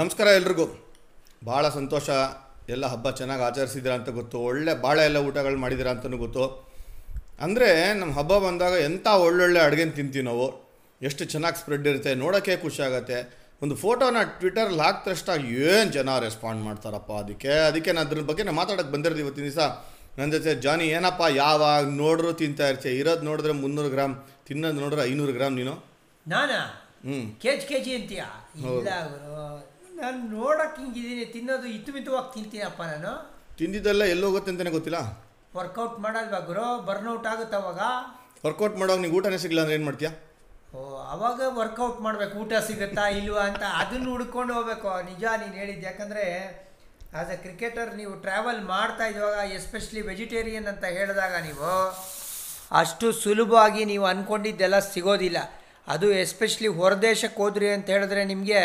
ನಮಸ್ಕಾರ ಎಲ್ರಿಗೂ. ಭಾಳ ಸಂತೋಷ. ಎಲ್ಲ ಹಬ್ಬ ಚೆನ್ನಾಗಿ ಆಚರಿಸಿದ್ದೀರಾ ಅಂತ ಗೊತ್ತು. ಒಳ್ಳೆ ಭಾಳ ಎಲ್ಲ ಊಟಗಳು ಮಾಡಿದ್ದೀರಾ ಅಂತಲೂ ಗೊತ್ತು. ಅಂದರೆ ನಮ್ಮ ಹಬ್ಬ ಬಂದಾಗ ಎಂಥ ಒಳ್ಳೊಳ್ಳೆ ಅಡುಗೆ ತಿಂತೀವಿ ನಾವು. ಎಷ್ಟು ಚೆನ್ನಾಗಿ ಸ್ಪ್ರೆಡ್ ಇರುತ್ತೆ. ನೋಡೋಕ್ಕೆ ಖುಷಿ ಆಗುತ್ತೆ. ಒಂದು ಫೋಟೋನ ಟ್ವಿಟರಲ್ಲಿ ಹಾಕಿದ ತಕ್ಷಣ ಏನು ಜನ ರೆಸ್ಪಾಂಡ್ ಮಾಡ್ತಾರಪ್ಪ. ಅದಕ್ಕೆ ಅದಕ್ಕೆ ನಾನು ಅದ್ರ ಬಗ್ಗೆ ನಾನು ಮಾತಾಡೋಕ್ಕೆ ಬಂದಿರೋದು ಇವತ್ತಿನ ದಿವಸ. ನನ್ನ ಜೊತೆ ಜಾನಿ ಏನಪ್ಪ ಯಾವಾಗ ನೋಡ್ರು ತಿಂತಾ ಇರ್ತೀಯ? ಇರೋದು ನೋಡಿದ್ರೆ ಮುನ್ನೂರು ಗ್ರಾಮ್ ತಿನ್ನೋದು ನೋಡಿದ್ರೆ ಐನೂರು ಗ್ರಾಮ್ ನೀನು? ನಾನಾ? ಹ್ಞೂ ಕೆ ಜಿ ಕೆ ಜಿ ಅಂತೀಯ ನಾನು ನೋಡಕ್ಕೆ ಹಿಂಗಿದ್ದೀನಿ ತಿನ್ನೋದು ಇತ್ತು ಮಿತುವಾಗಿ ತಿಂತೀನಪ್ಪ ನಾನು. ತಿಂದಿದ್ದೆಲ್ಲ ಎಲ್ಲೋಗುತ್ತೆ ಅಂತಲೇ ಗೊತ್ತಿಲ್ಲ? ವರ್ಕೌಟ್ ಮಾಡಲ್ವಾ ಗುರು? ಬರ್ನೌಟ್ ಆಗುತ್ತೆ ಅವಾಗ? ವರ್ಕೌಟ್ ಮಾಡೋವಾಗ ನೀವು ಊಟನೇ ಸಿಗಲ್ಲ ಅಂದ್ರೆ ಏನು ಮಾಡ್ತೀಯಾ? ಓ ಅವಾಗ ವರ್ಕೌಟ್ ಮಾಡಬೇಕು ಊಟ ಸಿಗುತ್ತಾ ಇಲ್ವಾ ಅಂತ ಅದನ್ನು ಹುಡ್ಕೊಂಡು ಹೋಗ್ಬೇಕು. ನಿಜ ನೀನು ಹೇಳಿದ್ದು ಯಾಕಂದರೆ ಆಸ್ ಎ ಕ್ರಿಕೆಟರ್ ನೀವು ಟ್ರಾವೆಲ್ ಮಾಡ್ತಾ ಇದ್ದಾಗ ಎಸ್ಪೆಷಲಿ ವೆಜಿಟೇರಿಯನ್ ಅಂತ ಹೇಳಿದಾಗ ನೀವು ಅಷ್ಟು ಸುಲಭವಾಗಿ ನೀವು ಅಂದ್ಕೊಂಡಿದ್ದೆಲ್ಲ ಸಿಗೋದಿಲ್ಲ. ಅದು ಎಸ್ಪೆಷಲಿ ಹೊರದೇಶಕ್ಕೆ ಹೋದ್ರಿ ಅಂತ ಹೇಳಿದ್ರೆ ನಿಮಗೆ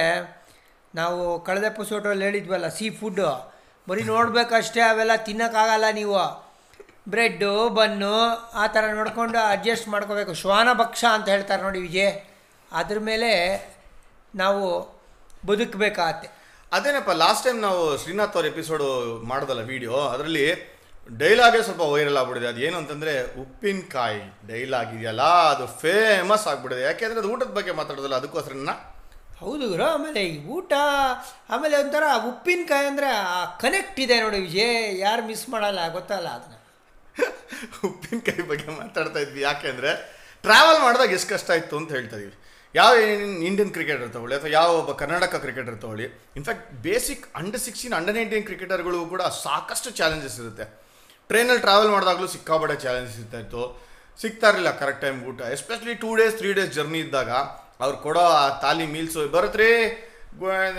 ನಾವು ಕಳೆದ ಎಪಿಸೋಡಲ್ಲಿ ಹೇಳಿದ್ವಲ್ಲ ಸೀ ಫುಡ್ಡು ಬರೀ ನೋಡಬೇಕಷ್ಟೇ, ಅವೆಲ್ಲ ತಿನ್ನೋಕ್ಕಾಗಲ್ಲ ನೀವು. ಬ್ರೆಡ್ಡು ಬನ್ನು ಆ ಥರ ನೋಡಿಕೊಂಡು ಅಡ್ಜಸ್ಟ್ ಮಾಡ್ಕೋಬೇಕು. ಶ್ವಾನ ಭಕ್ಷ ಅಂತ ಹೇಳ್ತಾರೆ ನೋಡಿ ವಿಜಯ್. ಅದ್ರ ಮೇಲೆ ನಾವು ಬದುಕಬೇಕಾಗತ್ತೆ. ಅದೇನಪ್ಪ ಲಾಸ್ಟ್ ಟೈಮ್ ನಾವು ಶ್ರೀನಾಥ್ ಅವ್ರ ಎಪಿಸೋಡು ಮಾಡೋದಲ್ಲ ವಿಡಿಯೋ ಅದರಲ್ಲಿ ಡೈಲಾಗೇ ಸ್ವಲ್ಪ ವೈರಲ್ ಆಗ್ಬಿಡಿದೆ ಅದು ಏನು ಅಂತಂದರೆ, ಉಪ್ಪಿನಕಾಯಿ ಡೈಲಾಗ್ ಇದೆಯಲ್ಲ, ಅದು ಫೇಮಸ್ ಆಗಿಬಿಡಿದೆ ಯಾಕೆಂದರೆ ಅದು ಊಟದ ಬಗ್ಗೆ ಮಾತಾಡೋದಲ್ಲ ಅದಕ್ಕೋಸ್ಕರ ಹೌದು ಗುರು, ಆಮೇಲೆ ಈ ಊಟ, ಆಮೇಲೆ ಒಂಥರ ಉಪ್ಪಿನಕಾಯಿ ಅಂದರೆ ಆ ಕನೆಕ್ಟ್ ಇದೆ ನೋಡಿ ವಿಜಯ್, ಯಾರು ಮಿಸ್ ಮಾಡಲ್ಲ, ಗೊತ್ತಲ್ಲ ಅದನ್ನ. ಉಪ್ಪಿನಕಾಯಿ ಬಗ್ಗೆ ಮಾತಾಡ್ತಾ ಇದ್ವಿ ಯಾಕೆಂದರೆ ಟ್ರಾವೆಲ್ ಮಾಡಿದಾಗ ಎಷ್ಟು ಕಷ್ಟ ಇತ್ತು ಅಂತ ಹೇಳ್ತಾ ಇದ್ವಿ. ಯಾವ ಇಂಡಿಯನ್ ಕ್ರಿಕೆಟರ್ ತಗೊಳ್ಳಿ, ಅಥವಾ ಯಾವ ಒಬ್ಬ ಕರ್ನಾಟಕ ಕ್ರಿಕೆಟರ್ ತಗೊಳ್ಳಿ in fact basic under sixteen under nineteen ಕ್ರಿಕೆಟರ್ಗಳು ಕೂಡ ಸಾಕಷ್ಟು ಚಾಲೆಂಜಸ್ ಇರುತ್ತೆ. ಟ್ರೈನಲ್ಲಿ ಟ್ರಾವೆಲ್ ಮಾಡಿದಾಗಲೂ ಸಿಕ್ಕಾಬಡೆ ಚಾಲೆಂಜಸ್ ಇರ್ತಾ ಇತ್ತು. ಸಿಗ್ತಾ ಇರಲಿಲ್ಲ ಕರೆಕ್ಟ್ ಟೈಮ್ ಊಟ especially two days three days journey ಇದ್ದಾಗ ಅವ್ರು ಕೊಡೋ ಆ ತಾಲಿ ಮೀಲ್ಸು ಬರುತ್ತ್ರಿ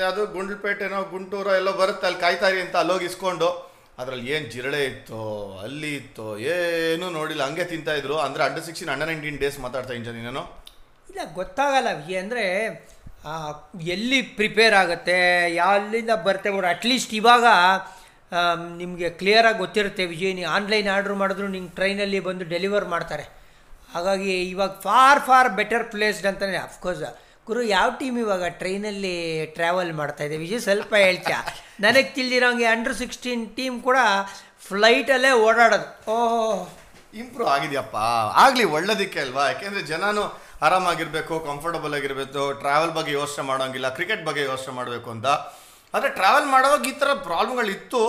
ಅದು ಗುಂಡ್ಲಪೇಟೆನೋ ಗುಂಟೂರೋ ಎಲ್ಲೋ ಬರುತ್ತೆ, ಅಲ್ಲಿ ಕಾಯ್ತಾರಿ ಅಂತ ಅಲ್ಲೋಗಿ ಇಸ್ಕೊಂಡು. ಅದರಲ್ಲಿ ಏನು ಜಿರಳೆ ಇತ್ತು, ಅಲ್ಲಿ ಇತ್ತು, ಏನೂ ನೋಡಿಲ್ಲ. ಹಂಗೆ ತಿಂತಾಯಿದ್ರು ಅಂದರೆ under sixteen under nineteen days ಮಾತಾಡ್ತಾ ಇಂಜನ್ ನಾನು. ಇಲ್ಲ, ಗೊತ್ತಾಗಲ್ಲ ಅಂದರೆ ಎಲ್ಲಿ ಪ್ರಿಪೇರ್ ಆಗುತ್ತೆ ಎಲ್ಲಿಂದ ಬರುತ್ತೆ ನೋಡಿ ಅಟ್ಲೀಸ್ಟ್ ಇವಾಗ ನಿಮಗೆ ಕ್ಲಿಯರಾಗಿ ಗೊತ್ತಿರುತ್ತೆ ವಿಜಯ್. ನೀವು ಆನ್ಲೈನ್ ಆರ್ಡ್ರ್ ಮಾಡಿದ್ರು, ನಿಂಗೆ ಟ್ರೈನಲ್ಲಿ ಬಂದು ಡೆಲಿವರ್ ಮಾಡ್ತಾರೆ. ಹಾಗಾಗಿ ಇವಾಗ ಫಾರ್ ಫಾರ್ ಬೆಟರ್ ಪ್ಲೇಸ್ಡ್ ಅಂತಲೇ ಅಫ್ಕೋರ್ಸ್ ಗುರು, ಯಾವ ಟೀಮ್ ಇವಾಗ ಟ್ರೈನಲ್ಲಿ ಟ್ರಾವೆಲ್ ಮಾಡ್ತಾ ಇದೆ? ವಿಜಯ್, ಸ್ವಲ್ಪ ಹೇಳ್ತೀಯ? ನನಗೆ ತಿಳಿದಿರೋಂಗೆ ಅಂಡರ್ ಸಿಕ್ಸ್ಟೀನ್ ಟೀಮ್ ಕೂಡ ಫ್ಲೈಟಲ್ಲೇ ಓಡಾಡೋದು. ಓಹ್ ಇಂಪ್ರೂವ್ ಆಗಿದೆಯಪ್ಪ. ಆಗಲಿ, ಒಳ್ಳೇದಕ್ಕೆ ಅಲ್ವಾ? ಯಾಕೆಂದರೆ ಜನನು ಆರಾಮಾಗಿರಬೇಕು ಕಂಫರ್ಟಬಲ್ ಆಗಿರಬೇಕು ಟ್ರಾವೆಲ್ ಬಗ್ಗೆ ಯೋಚನೆ ಮಾಡೋಂಗಿಲ್ಲ ಕ್ರಿಕೆಟ್ ಬಗ್ಗೆ ಯೋಚನೆ ಮಾಡಬೇಕು ಅಂತ. ಆದರೆ ಟ್ರಾವೆಲ್ ಮಾಡೋವಾಗ ಈ ಥರ ಪ್ರಾಬ್ಲಮ್ಗಳಿತ್ತು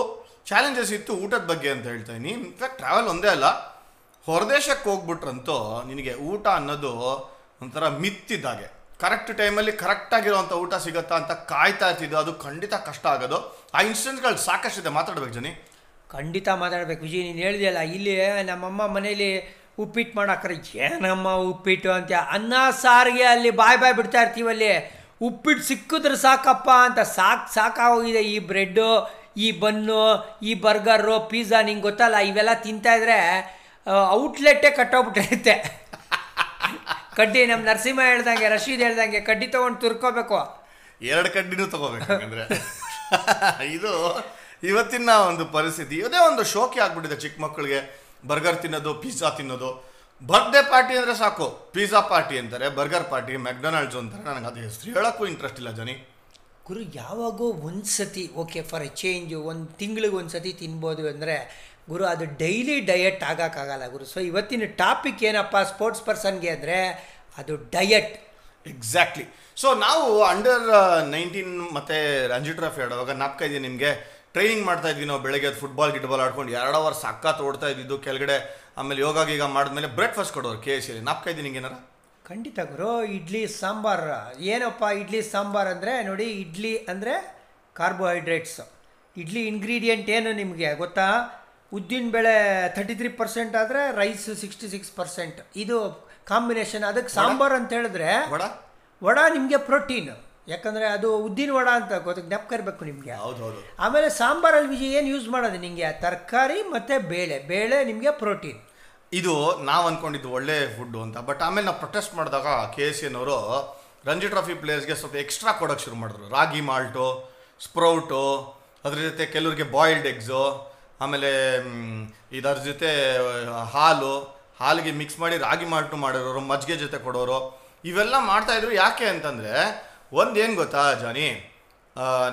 ಚಾಲೆಂಜಸ್ ಇತ್ತು ಊಟದ ಬಗ್ಗೆ ಅಂತ ಹೇಳ್ತಾ ಇನ್ಫ್ಯಾಕ್ಟ್ ಟ್ರಾವೆಲ್ ಒಂದೇ ಅಲ್ಲ. ಹೊರದೇಶಕ್ಕೆ ಹೋಗ್ಬಿಟ್ರಂತೂ ನಿನಗೆ ಊಟ ಅನ್ನೋದು ಒಂಥರ ಮಿತ್ತಿದ್ದಾಗೆ. ಕರೆಕ್ಟ್ ಟೈಮಲ್ಲಿ ಕರೆಕ್ಟಾಗಿರುವಂಥ ಊಟ ಸಿಗುತ್ತಾ ಅಂತ ಕಾಯ್ತಾ ಇರ್ತಿದ್ದು. ಅದು ಖಂಡಿತ ಕಷ್ಟ ಆಗೋದು. ಆ ಇನ್ಸಿಡೆಂಟ್ಗಳು ಸಾಕಷ್ಟಿದೆ ಮಾತಾಡ್ಬೇಕು ಜನಿ. ಖಂಡಿತ ಮಾತಾಡ್ಬೇಕು. ವಿಜಯ್, ನೀನು ಹೇಳಿದೆಯಲ್ಲ, ಇಲ್ಲಿ ನಮ್ಮಮ್ಮ ಮನೇಲಿ ಉಪ್ಪಿಟ್ಟು ಮಾಡಾಕ್ರೆ, ಏನಮ್ಮ ಉಪ್ಪಿಟ್ಟು ಅಂತ ಅನ್ನ, ಸಾರಿಗೆ ಅಲ್ಲಿ ಬಾಯ್ ಬಾಯ್ ಬಿಡ್ತಾ ಇರ್ತೀವಲ್ಲಿ. ಉಪ್ಪಿಟ್ಟು ಸಿಕ್ಕಿದ್ರೆ ಸಾಕಪ್ಪ ಅಂತ ಸಾಕು, ಸಾಕಾಗೋಗಿದೆ ಈ ಬ್ರೆಡ್ಡು, ಈ ಬನ್ನು, ಈ ಬರ್ಗರು, ಪಿಜ್ಜಾ ನಿಂಗೆ ಗೊತ್ತಲ್ಲ, ಇವೆಲ್ಲ ತಿಂತಾ ಇದ್ರೆ ಔಟ್ಲೆಟ್ಟೇ ಕಟ್ಟೋಗ್ಬಿಟ್ಟಿರುತ್ತೆ. ಕಡ್ಡಿ ನಮ್ಮ ನರಸಿಂಹ ಹೇಳ್ದಂಗೆ ರಶೀದ್ ಹೇಳ್ದಂಗೆ ಕಡ್ಡಿ ತೊಗೊಂಡು ತುರ್ಕೋಬೇಕು. ಎರಡು ಕಡ್ಡಿನೂ ತಗೋಬೇಕು ಅಂದ್ರೆ ಇದು ಇವತ್ತಿನ ಒಂದು ಪರಿಸ್ಥಿತಿ. ಇದೇ ಒಂದು ಶೋಕಿ ಆಗ್ಬಿಟ್ಟಿದೆ ಚಿಕ್ಕ ಮಕ್ಕಳಿಗೆ. ಬರ್ಗರ್ ತಿನ್ನೋದು ಪಿಜ್ಜಾ ತಿನ್ನೋದು. ಬರ್ತ್ಡೇ ಪಾರ್ಟಿ ಅಂದರೆ ಸಾಕು. ಪಿಜ್ಜಾ ಪಾರ್ಟಿ ಅಂತಾರೆ ಬರ್ಗರ್ ಪಾರ್ಟಿ ಮೆಕ್ಡೊನಾಲ್ಡ್ಸ್ ಅಂತಾರೆ. ನನಗೆ ಅದು ಹೆಸರು ಹೇಳೋಕ್ಕೂ ಇಂಟ್ರೆಸ್ಟ್ ಇಲ್ಲ ಜನಿ. ಗುರು ಯಾವಾಗೋ ಒಂದು ಸತಿ ಓಕೆ ಫಾರ್ ಎ ಚೇಂಜು ಒಂದು ತಿಂಗಳಿಗೆ ಒಂದು ಸತಿ ತಿನ್ಬೋದು ಅಂದರೆ ಗುರು ಅದು ಡೈಲಿ ಡಯಟ್ ಆಗೋಕ್ಕಾಗಲ್ಲ ಗುರು. ಸೊ ಇವತ್ತಿನ ಟಾಪಿಕ್ ಏನಪ್ಪ ಸ್ಪೋರ್ಟ್ಸ್ ಪರ್ಸನ್ಗೆ ಅಂದರೆ ಅದು ಡಯಟ್ ಎಕ್ಸಾಕ್ಟ್ಲಿ ಸೊ ನಾವು ಅಂಡರ್ ನೈನ್ಟೀನ್ ಮತ್ತು ರಂಜಿ ಟ್ರಾಫಿ ಆಡುವಾಗ ನಾಪ್ಕ ಇದೆಯಾ ನಿಮಗೆ. ಟ್ರೈನಿಂಗ್ ಮಾಡ್ತಾ ಇದ್ವಿ ನಾವು ಬೆಳಗ್ಗೆ ಫುಟ್ಬಾಲ್ ಗಿಟ್ಬಾಲ್ ಆಡ್ಕೊಂಡು. ಎರಡು ಅವರ್ ಸಕ್ಕತ್ ಓಡ್ತಾ ಇದ್ದಿದ್ದು. ಕೆಳಗಡೆ ಆಮೇಲೆ ಯೋಗ ಗೀಗ ಮಾಡಿದ್ಮೇಲೆ ಬ್ರೇಕ್ಫಾಸ್ಟ್ ಕೊಡೋರು ಕೆ ಎಸ್ ಸಿ ನಾಪ್ಕ ಇದೆ ನಿಂಗೆ ಏನಾರ? ಖಂಡಿತ ಗುರು. ಇಡ್ಲಿ ಸಾಂಬಾರ್. ಏನಪ್ಪ ಇಡ್ಲಿ ಸಾಂಬಾರ್ ಅಂದರೆ? ನೋಡಿ ಇಡ್ಲಿ ಅಂದರೆ ಕಾರ್ಬೋಹೈಡ್ರೇಟ್ಸ್ ಇಡ್ಲಿ ಇಂಗ್ರೀಡಿಯೆಂಟ್ ಏನು ನಿಮಗೆ ಗೊತ್ತಾ? ಉದ್ದಿನ ಬೇಳೆ ತರ್ಟಿ ತ್ರೀ ಪರ್ಸೆಂಟ್ ಆದರೆ ರೈಸ್ ಸಿಕ್ಸ್ಟಿ ಸಿಕ್ಸ್ ಪರ್ಸೆಂಟ್ ಇದು ಕಾಂಬಿನೇಷನ್ ಅದಕ್ಕೆ ಸಾಂಬಾರ್ ಅಂತ ಹೇಳಿದ್ರೆ ವಡ? ವಡ ನಿಮಗೆ ಪ್ರೋಟೀನ್ ಯಾಕಂದರೆ ಅದು ಉದ್ದಿನ ವಡ ಅಂತ ಗೊತ್ತ ಜ್ಞಾಪಕ ಇರಬೇಕು ನಿಮಗೆ. ಹೌದು ಹೌದು ಆಮೇಲೆ ಸಾಂಬಾರಲ್ಲಿ ವಿಜಯ್ ಏನು ಯೂಸ್ ಮಾಡೋದು ನಿಮಗೆ ತರಕಾರಿ ಮತ್ತು ಬೇಳೆ. ಬೇಳೆ ನಿಮಗೆ ಪ್ರೋಟೀನ್ ಇದು ನಾವು ಅಂದ್ಕೊಂಡಿದ್ದು ಒಳ್ಳೆ ಫುಡ್ಡು ಅಂತ. ಬಟ್ ಆಮೇಲೆ ನಾವು ಪ್ರೊಟೆಸ್ಟ್ ಮಾಡಿದಾಗ ಕೆ ಎಸ್ ಎನವರು ರಂಜಿ ಟ್ರಾಫಿ ಪ್ಲೇಯರ್ಸ್ಗೆ ಸ್ವಲ್ಪ ಎಕ್ಸ್ಟ್ರಾ ಕೊಡೋಕ್ಕೆ ಶುರು ಮಾಡಿದ್ರು. ರಾಗಿ ಮಾಲ್ಟು ಸ್ಪ್ರೌಟು ಅದ್ರ ಜೊತೆ ಕೆಲವರಿಗೆ ಬಾಯ್ಲ್ಡ್ ಎಗ್ಸು ಆಮೇಲೆ ಇದರ ಜೊತೆ ಹಾಲು ಹಾಲಿಗೆ ಮಿಕ್ಸ್ ಮಾಡಿ ರಾಗಿ ಮಾಲ್ಟು ಮಾಡಿರೋರು ಮಜ್ಜಿಗೆ ಜೊತೆ ಕೊಡೋರು ಇವೆಲ್ಲ ಮಾಡ್ತಾಯಿದ್ರು ಯಾಕೆ ಅಂತಂದರೆ ಒಂದು ಏನು ಗೊತ್ತಾ ಜಾನಿ?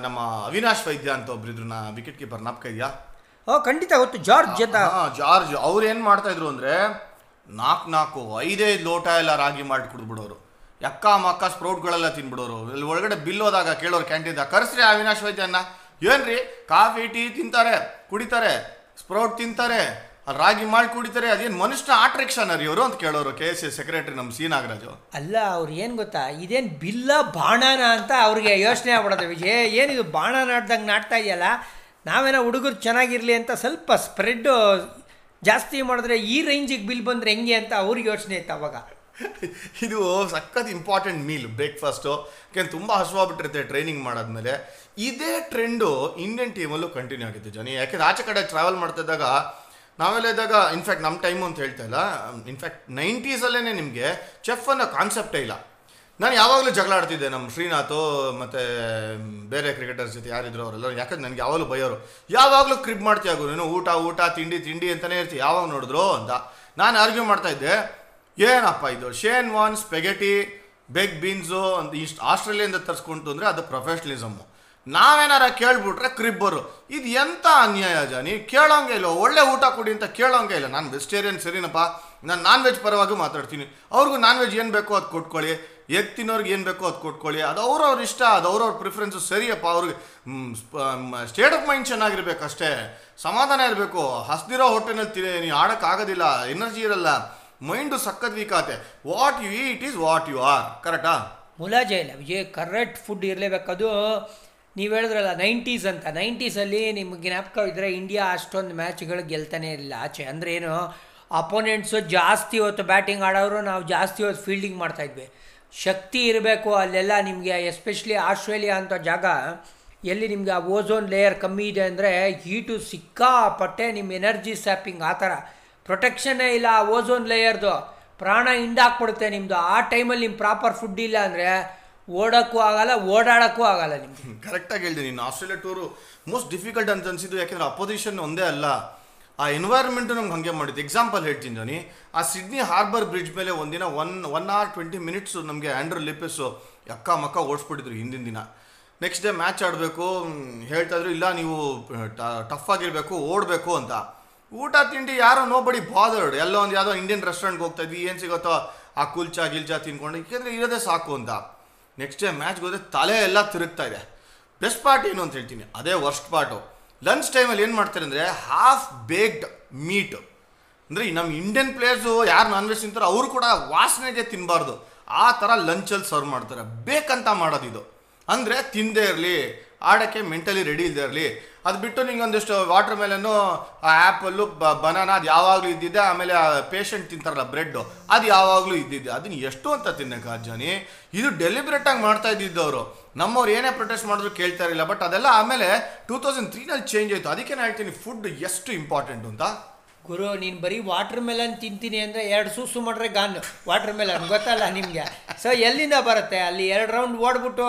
ನಮ್ಮ ಅವಿನಾಶ್ ವೈದ್ಯ ಅಂತ ಒಬ್ರಿದ್ರು ನಾ ವಿಕೆಟ್ ಕೀಪರ್ ನಾಪ್ಕ ಇದೆಯಾ? ಓ ಖಂಡಿತ ಗೊತ್ತು ಜಾರ್ಜ್ ಜೊತೆ ಹಾಂ ಜಾರ್ಜ್. ಅವ್ರು ಏನು ಮಾಡ್ತಾ ಇದ್ರು ಅಂದ್ರೆ ನಾಲ್ಕು ನಾಲ್ಕು ಐದೈದು ಲೋಟ ಎಲ್ಲ ರಾಗಿ ಮಾಡಿ ಕುಡಿದ್ಬಿಡೋರು. ಯಕ್ಕ ಮಕ್ಕ ಸ್ಪ್ರೌಟ್ಗಳೆಲ್ಲ ತಿನ್ಬಿಡೋರು. ಇಲ್ಲಿ ಒಳಗಡೆ ಬಿಲ್ ಹೋದಾಗ ಕೇಳೋರು ಕ್ಯಾಂಟೀನ್ದಾಗ ಕರೆಸ್ರಿ ಅವಿನಾಶ್ ವೈದ್ಯನ್ನ ಏನ್ರಿ? ಕಾಫಿ ಟೀ ತಿಂತಾರೆ ಕುಡಿತಾರೆ ಸ್ಪ್ರೌಟ್ ತಿಂತಾರೆ ರಾಗಿ ಮಾಡಿ ಕುಡಿತಾರೆ ಅದೇನು ಮನುಷ್ಯ ಆಟ್ರಿಕ್ಷನ್ ರೀ ಇವರು ಅಂತ ಕೇಳೋರು ಕೆ ಎಸ್ ಸಿ ಸೆಕ್ರೆಟರಿ ನಮ್ಮ ಸಿ ನಾಗರಾಜು. ಅಲ್ಲ ಅವ್ರು ಏನು ಗೊತ್ತಾ? ಇದೇನು ಬಿಲ್ಲ ಬಾಣನ ಅಂತ ಅವ್ರಿಗೆ ಯೋಚನೆ ಆಗ್ಬಿಡೋದು ವಿಜಯ್. ಏನಿದು ಬಾಣ ನಾಡ್ದಂಗೆ ನಾಡ್ತಾ ಇದೆಯಲ್ಲ? ನಾವೇನೋ ಹುಡುಗರು ಚೆನ್ನಾಗಿರಲಿ ಅಂತ ಸ್ವಲ್ಪ ಸ್ಪ್ರೆಡ್ಡು ಜಾಸ್ತಿ ಮಾಡಿದ್ರೆ ಈ ರೇಂಜಿಗೆ ಬಿಲ್ ಬಂದರೆ ಹೆಂಗೆ ಅಂತ ಅವ್ರಿಗೆ ಯೋಚನೆ ಇತ್ತು ಅವಾಗ. ಇದು ಸಖತ್ ಇಂಪಾರ್ಟೆಂಟ್ ಮೀಲ್ ಬ್ರೇಕ್ಫಾಸ್ಟು ಯಾಕೆಂದ್ರೆ ತುಂಬ ಹಸುವಾಗ್ಬಿಟ್ಟಿರುತ್ತೆ ಟ್ರೈನಿಂಗ್ ಮಾಡಾದ್ಮೇಲೆ. ಇದೇ ಟ್ರೆಂಡು ಇಂಡಿಯನ್ ಟೀಮಲ್ಲೂ ಕಂಟಿನ್ಯೂ ಆಗಿತ್ತು ಜನ. ಯಾಕೆಂದ್ರೆ ಆಚೆ ಕಡೆ ಟ್ರಾವೆಲ್ ಮಾಡ್ತಾ ಇದ್ದಾಗ ನಾವೆಲ್ಲ ಇದ್ದಾಗ ಇನ್ಫ್ಯಾಕ್ಟ್ ನಮ್ಮ ಟೈಮು ಅಂತ ಹೇಳ್ತಾ ಇಲ್ಲ. ಇನ್ಫ್ಯಾಕ್ಟ್ ನೈಂಟೀಸಲ್ಲೇ ನಿಮಗೆ ಚೆಫ್ ಅನ್ನೋ ಕಾನ್ಸೆಪ್ಟೇ ಇಲ್ಲ. ನಾನು ಯಾವಾಗಲೂ ಜಗಳ ಆಡ್ತಿದ್ದೆ ನಮ್ಮ ಶ್ರೀನಾಥು, ಮತ್ತು ಬೇರೆ ಕ್ರಿಕೆಟರ್ಸ್ ಜೊತೆ ಯಾರಿದ್ರು ಅವರೆಲ್ಲ ಯಾಕಂದ್ರೆ ನನಗೆ ಯಾವಾಗಲೂ ಬೈಯೋರು ಯಾವಾಗಲೂ ಕ್ರಿಪ್ ಮಾಡ್ತೀಯ ಗುರು? ನೀನು ಊಟ ಊಟ, ತಿಂಡಿ ತಿಂಡಿ ಅಂತಲೇ ಇರ್ತೀವಿ ಯಾವಾಗ ನೋಡಿದ್ರು ಅಂತ. ನಾನು ಆರ್ಗ್ಯೂ ಮಾಡ್ತಾ ಇದ್ದೆ, ಏನಪ್ಪ ಇದು? Shane Warne spaghetti baked beans ಅಂತ ಇಷ್ಟು ಆಸ್ಟ್ರೇಲಿಯಿಂದ ತರಿಸ್ಕೊಂತು ಅಂದರೆ ಅದು ಪ್ರೊಫೆಷ್ನಲಿಸಮ್ಮು ನಾವೇನಾರ ಕೇಳ್ಬಿಟ್ರೆ ಕ್ರಿಬ್ಬರು. ಇದು ಎಂಥ ಅನ್ಯಾಯ ಜಾನಿ ಕೇಳೋಂಗೆ ಇಲ್ಲ. ಒಳ್ಳೆ ಊಟ ಕೊಡಿ ಅಂತ ಕೇಳೋಂಗೆ ಇಲ್ಲ. ನಾನು ವೆಜಿಟೇರಿಯನ್ ಸರಿನಪ್ಪ. ನಾನು ನಾನ್ ವೆಜ್ ಪರವಾಗಿ ಮಾತಾಡ್ತೀನಿ. ಅವ್ರಿಗೂ ನಾನ್ ವೆಜ್ ಏನು ಬೇಕೋ ಅದು ಕೊಟ್ಕೊಳ್ಳಿ. ಎಗ್ ತಿನ್ನೋರ್ಗೆ ಏನು ಬೇಕೋ ಅದು ಕೊಟ್ಕೊಳ್ಳಿ. ಅದು ಅವ್ರವ್ರ ಇಷ್ಟ, ಅದು ಅವ್ರವ್ರ ಪ್ರಿಫರೆನ್ಸು ಸರಿಯಪ್ಪ. ಅವ್ರಿಗೆ ಸ್ಟೇಟ್ ಆಫ್ ಮೈಂಡ್ ಚೆನ್ನಾಗಿರ್ಬೇಕು ಅಷ್ಟೇ. ಸಮಾಧಾನ ಇರಬೇಕು. ಹಸ್ದಿರೋ ಹೊಟ್ಟೆನಲ್ಲಿ ತಿ ನೀವು ಆಡೋಕ್ಕಾಗೋದಿಲ್ಲ. ಎನರ್ಜಿ ಇರಲ್ಲ. ಮೈಂಡು ಸಖತ್ ವೀಕ್ ಆತೆ. What you eat is what you are ಕರೆಕ್ಟಾ ಮುಲಾಜೆ ಇಲ್ಲ. ವಿಜಯ್ ಕರೆಕ್ಟ್ ಫುಡ್ ಇರಲೇಬೇಕು ನೀವು ಹೇಳಿದ್ರಲ್ಲ, ನೈಂಟೀಸ್ ಅಂತ. ನೈಂಟೀಸಲ್ಲಿ ನಿಮ್ಗೆ ಜ್ಞಾಪಕ ಇದ್ದರೆ ಇಂಡಿಯಾ ಅಷ್ಟೊಂದು ಮ್ಯಾಚ್ಗಳು ಗೆಲ್ತಾನೆ ಇರಲಿಲ್ಲ ಆಚೆ ಅಂದರೆ ಏನು ಅಪೋನೆಂಟ್ಸು ಜಾಸ್ತಿ ಹೊತ್ತು ಬ್ಯಾಟಿಂಗ್ ಆಡೋರು ನಾವು ಜಾಸ್ತಿ ಹೊತ್ತು ಫೀಲ್ಡಿಂಗ್ ಮಾಡ್ತಾಯಿದ್ವಿ ಶಕ್ತಿ ಇರಬೇಕು ಅಲ್ಲೆಲ್ಲ ನಿಮಗೆ ಎಸ್ಪೆಷಲಿ ಆಸ್ಟ್ರೇಲಿಯಾ ಅಂತ ಜಾಗ, ಎಲ್ಲಿ ನಿಮಗೆ ಆ ಓಝೋನ್ ಲೇಯರ್ ಕಮ್ಮಿ ಇದೆ ಅಂದರೆ ಹೀಟು ಸಿಕ್ಕಾಪಟ್ಟೆ ನಿಮ್ಮ ಎನರ್ಜಿ ಸ್ಯಾಪಿಂಗ್ ಆ ಥರ. ಪ್ರೊಟೆಕ್ಷನ್ನೇ ಇಲ್ಲ ಆ ಓಝೋನ್ ಲೇಯರ್ದು ಪ್ರಾಣ ಹಿಂದಾಕ್ಬಿಡುತ್ತೆ ನಿಮ್ಮದು ಆ ಟೈಮಲ್ಲಿ ನಿಮ್ಮ ಪ್ರಾಪರ್ ಫುಡ್ ಇಲ್ಲ ಅಂದರೆ ಓಡೋಕ್ಕೂ ಆಗಲ್ಲ, ಓಡಾಡೋಕ್ಕೂ ಆಗಲ್ಲ ನಿಮಗೆ. ಕರೆಕ್ಟಾಗಿ ಹೇಳಿದೆ ನೀನು. ಆಸ್ಟ್ರೇಲಿಯಾ ಟೂರು ಮೋಸ್ಟ್ ಡಿಫಿಕಲ್ಟ್ ಅಂತ ಅನ್ಸಿದ್ದು, ಯಾಕೆಂದರೆ ಅಪೋಸಿಷನ್ ಒಂದೇ ಅಲ್ಲ. ಆ ಎನ್ವೈರ್ಮೆಂಟು ನಮ್ಗೆ ಹಾಗೆ ಮಾಡಿದ್ದು. ಎಕ್ಸಾಂಪಲ್ ಹೇಳ್ತೀನಿ ಜೋನಿ. ಆ ಸಿಡ್ನಿ ಹಾರ್ಬರ್ ಬ್ರಿಡ್ಜ್ ಮೇಲೆ ಒಂದಿನ one one or twenty minutes ನಮಗೆ ಆ್ಯಂಡ್ರೂ ಲಿಪಿಸು ಅಕ್ಕ ಮಕ್ಕ ಓಡಿಸ್ಬಿಟ್ಟಿದ್ರು ಹಿಂದಿನ ದಿನ. ನೆಕ್ಸ್ಟ್ ಡೇ ಮ್ಯಾಚ್ ಆಡಬೇಕು ಹೇಳ್ತಾ ಇದ್ರು, ಇಲ್ಲ ನೀವು ಟಫ್ ಆಗಿರಬೇಕು, ಓಡಬೇಕು ಅಂತ. ಊಟ, ತಿಂಡಿ ಯಾರೋ ನೋ ಬಡಿ ಬಾದರ್ಡ್ ಎಲ್ಲೋ ಒಂದು ಯಾವುದೋ ಇಂಡಿಯನ್ ರೆಸ್ಟೋರೆಂಟ್ಗೆ ಹೋಗ್ತಾ ಇದ್ವಿ, ಏನು ಸಿಗುತ್ತೋ ಆ ಕುಲ್ಚಾ ಗಿಲ್ಚಾ ತಿನ್ಕೊಂಡು, ಯಾಕೆಂದರೆ ಇರೋದೇ ಸಾಕು ಅಂತ. ನೆಕ್ಸ್ಟ್ ಡೇ ಮ್ಯಾಚ್ಗೆ ಹೋದರೆ ತಲೆ ಎಲ್ಲ ತಿರುಗ್ತಾ ಇದೆ. ಬೆಸ್ಟ್ ಪಾರ್ಟ್ ಏನು ಅಂತ ಹೇಳ್ತೀನಿ. ಅದೇ ವರ್ಸ್ಟ್ ಪಾರ್ಟು ಲಂಚ್ ಟೈಮಲ್ಲಿ ಏನು ಮಾಡ್ತಾರೆ ಅಂದರೆ ಹಾಫ್ ಬೇಕ್ಡ್ ಮೀಟ್ ಅಂದರೆ ನಮ್ಮ ಇಂಡಿಯನ್ ಪ್ಲೇಯರ್ಸು ಯಾರು ನಾನ್ ವೆಜ್ ತಿಂತಾರೋ ಅವರು ಕೂಡ ವಾಸನೆಗೆ ತಿನ್ನಬಾರ್ದು ಆ ಥರ ಲಂಚಲ್ಲಿ ಸರ್ವ್ ಮಾಡ್ತಾರೆ. ಬೇಕಂತ ಮಾಡೋದು ಇದು ಅಂದರೆ ತಿಂದೇ ಇರಲಿ, ಆಡೋಕ್ಕೆ ಮೆಂಟಲಿ ರೆಡಿ ಇಲ್ಲದೆ ಇರಲಿ ಅದು ಬಿಟ್ಟು ನಿಂಗೆ ಒಂದಿಷ್ಟು ವಾಟರ್ ಮೇಲನ್ನು ಆ ಆ್ಯಪಲ್ಲು ಬನಾನ ಅದು ಯಾವಾಗಲೂ ಇದ್ದಿದ್ದೆ. ಆಮೇಲೆ ಪೇಷಂಟ್ ತಿಂತಾರಲ್ಲ ಬ್ರೆಡ್ಡು ಅದು ಯಾವಾಗಲೂ ಇದ್ದಿದ್ದೆ. ಅದನ್ನ ಎಷ್ಟು ಅಂತ ತಿನ್ನಕ್ಕೆ ಅಜ್ಜಾನಿ ಇದು ಡೆಲಿಬ್ರೇಟಾಗಿ ಮಾಡ್ತಾ ಇದ್ದಿದ್ದವರು ನಮ್ಮವ್ರು ಏನೇ ಪ್ರೊಟೆಸ್ಟ್ ಮಾಡಿದ್ರು ಕೇಳ್ತಾ ಇರಲಿಲ್ಲ. ಬಟ್ ಅದೆಲ್ಲ ಆಮೇಲೆ ಟೂ ತೌಸಂಡ್ ತ್ರೀನಲ್ಲಿ ಚೇಂಜ್ ಆಯಿತು. ಅದಕ್ಕೆ ನಾನು ಹೇಳ್ತೀನಿ ಫುಡ್ ಎಷ್ಟು ಇಂಪಾರ್ಟೆಂಟ್ ಅಂತ. ಗುರು, ನೀನು ಬರೀ ವಾಟರ್ ಮೆಲನ್ ತಿಂತೀನಿ ಅಂದರೆ ಎರಡು ಸೂಸು ಮಾಡ್ರೆ ಗಾನ್ ವಾಟರ್ ಮೆಲನ್ ಗೊತ್ತಲ್ಲ ನಿಮಗೆ? ಸೊ ಎಲ್ಲಿಂದ ಬರುತ್ತೆ? ಅಲ್ಲಿ ಎರಡು ರೌಂಡ್ ಓಡ್ಬಿಟ್ಟು,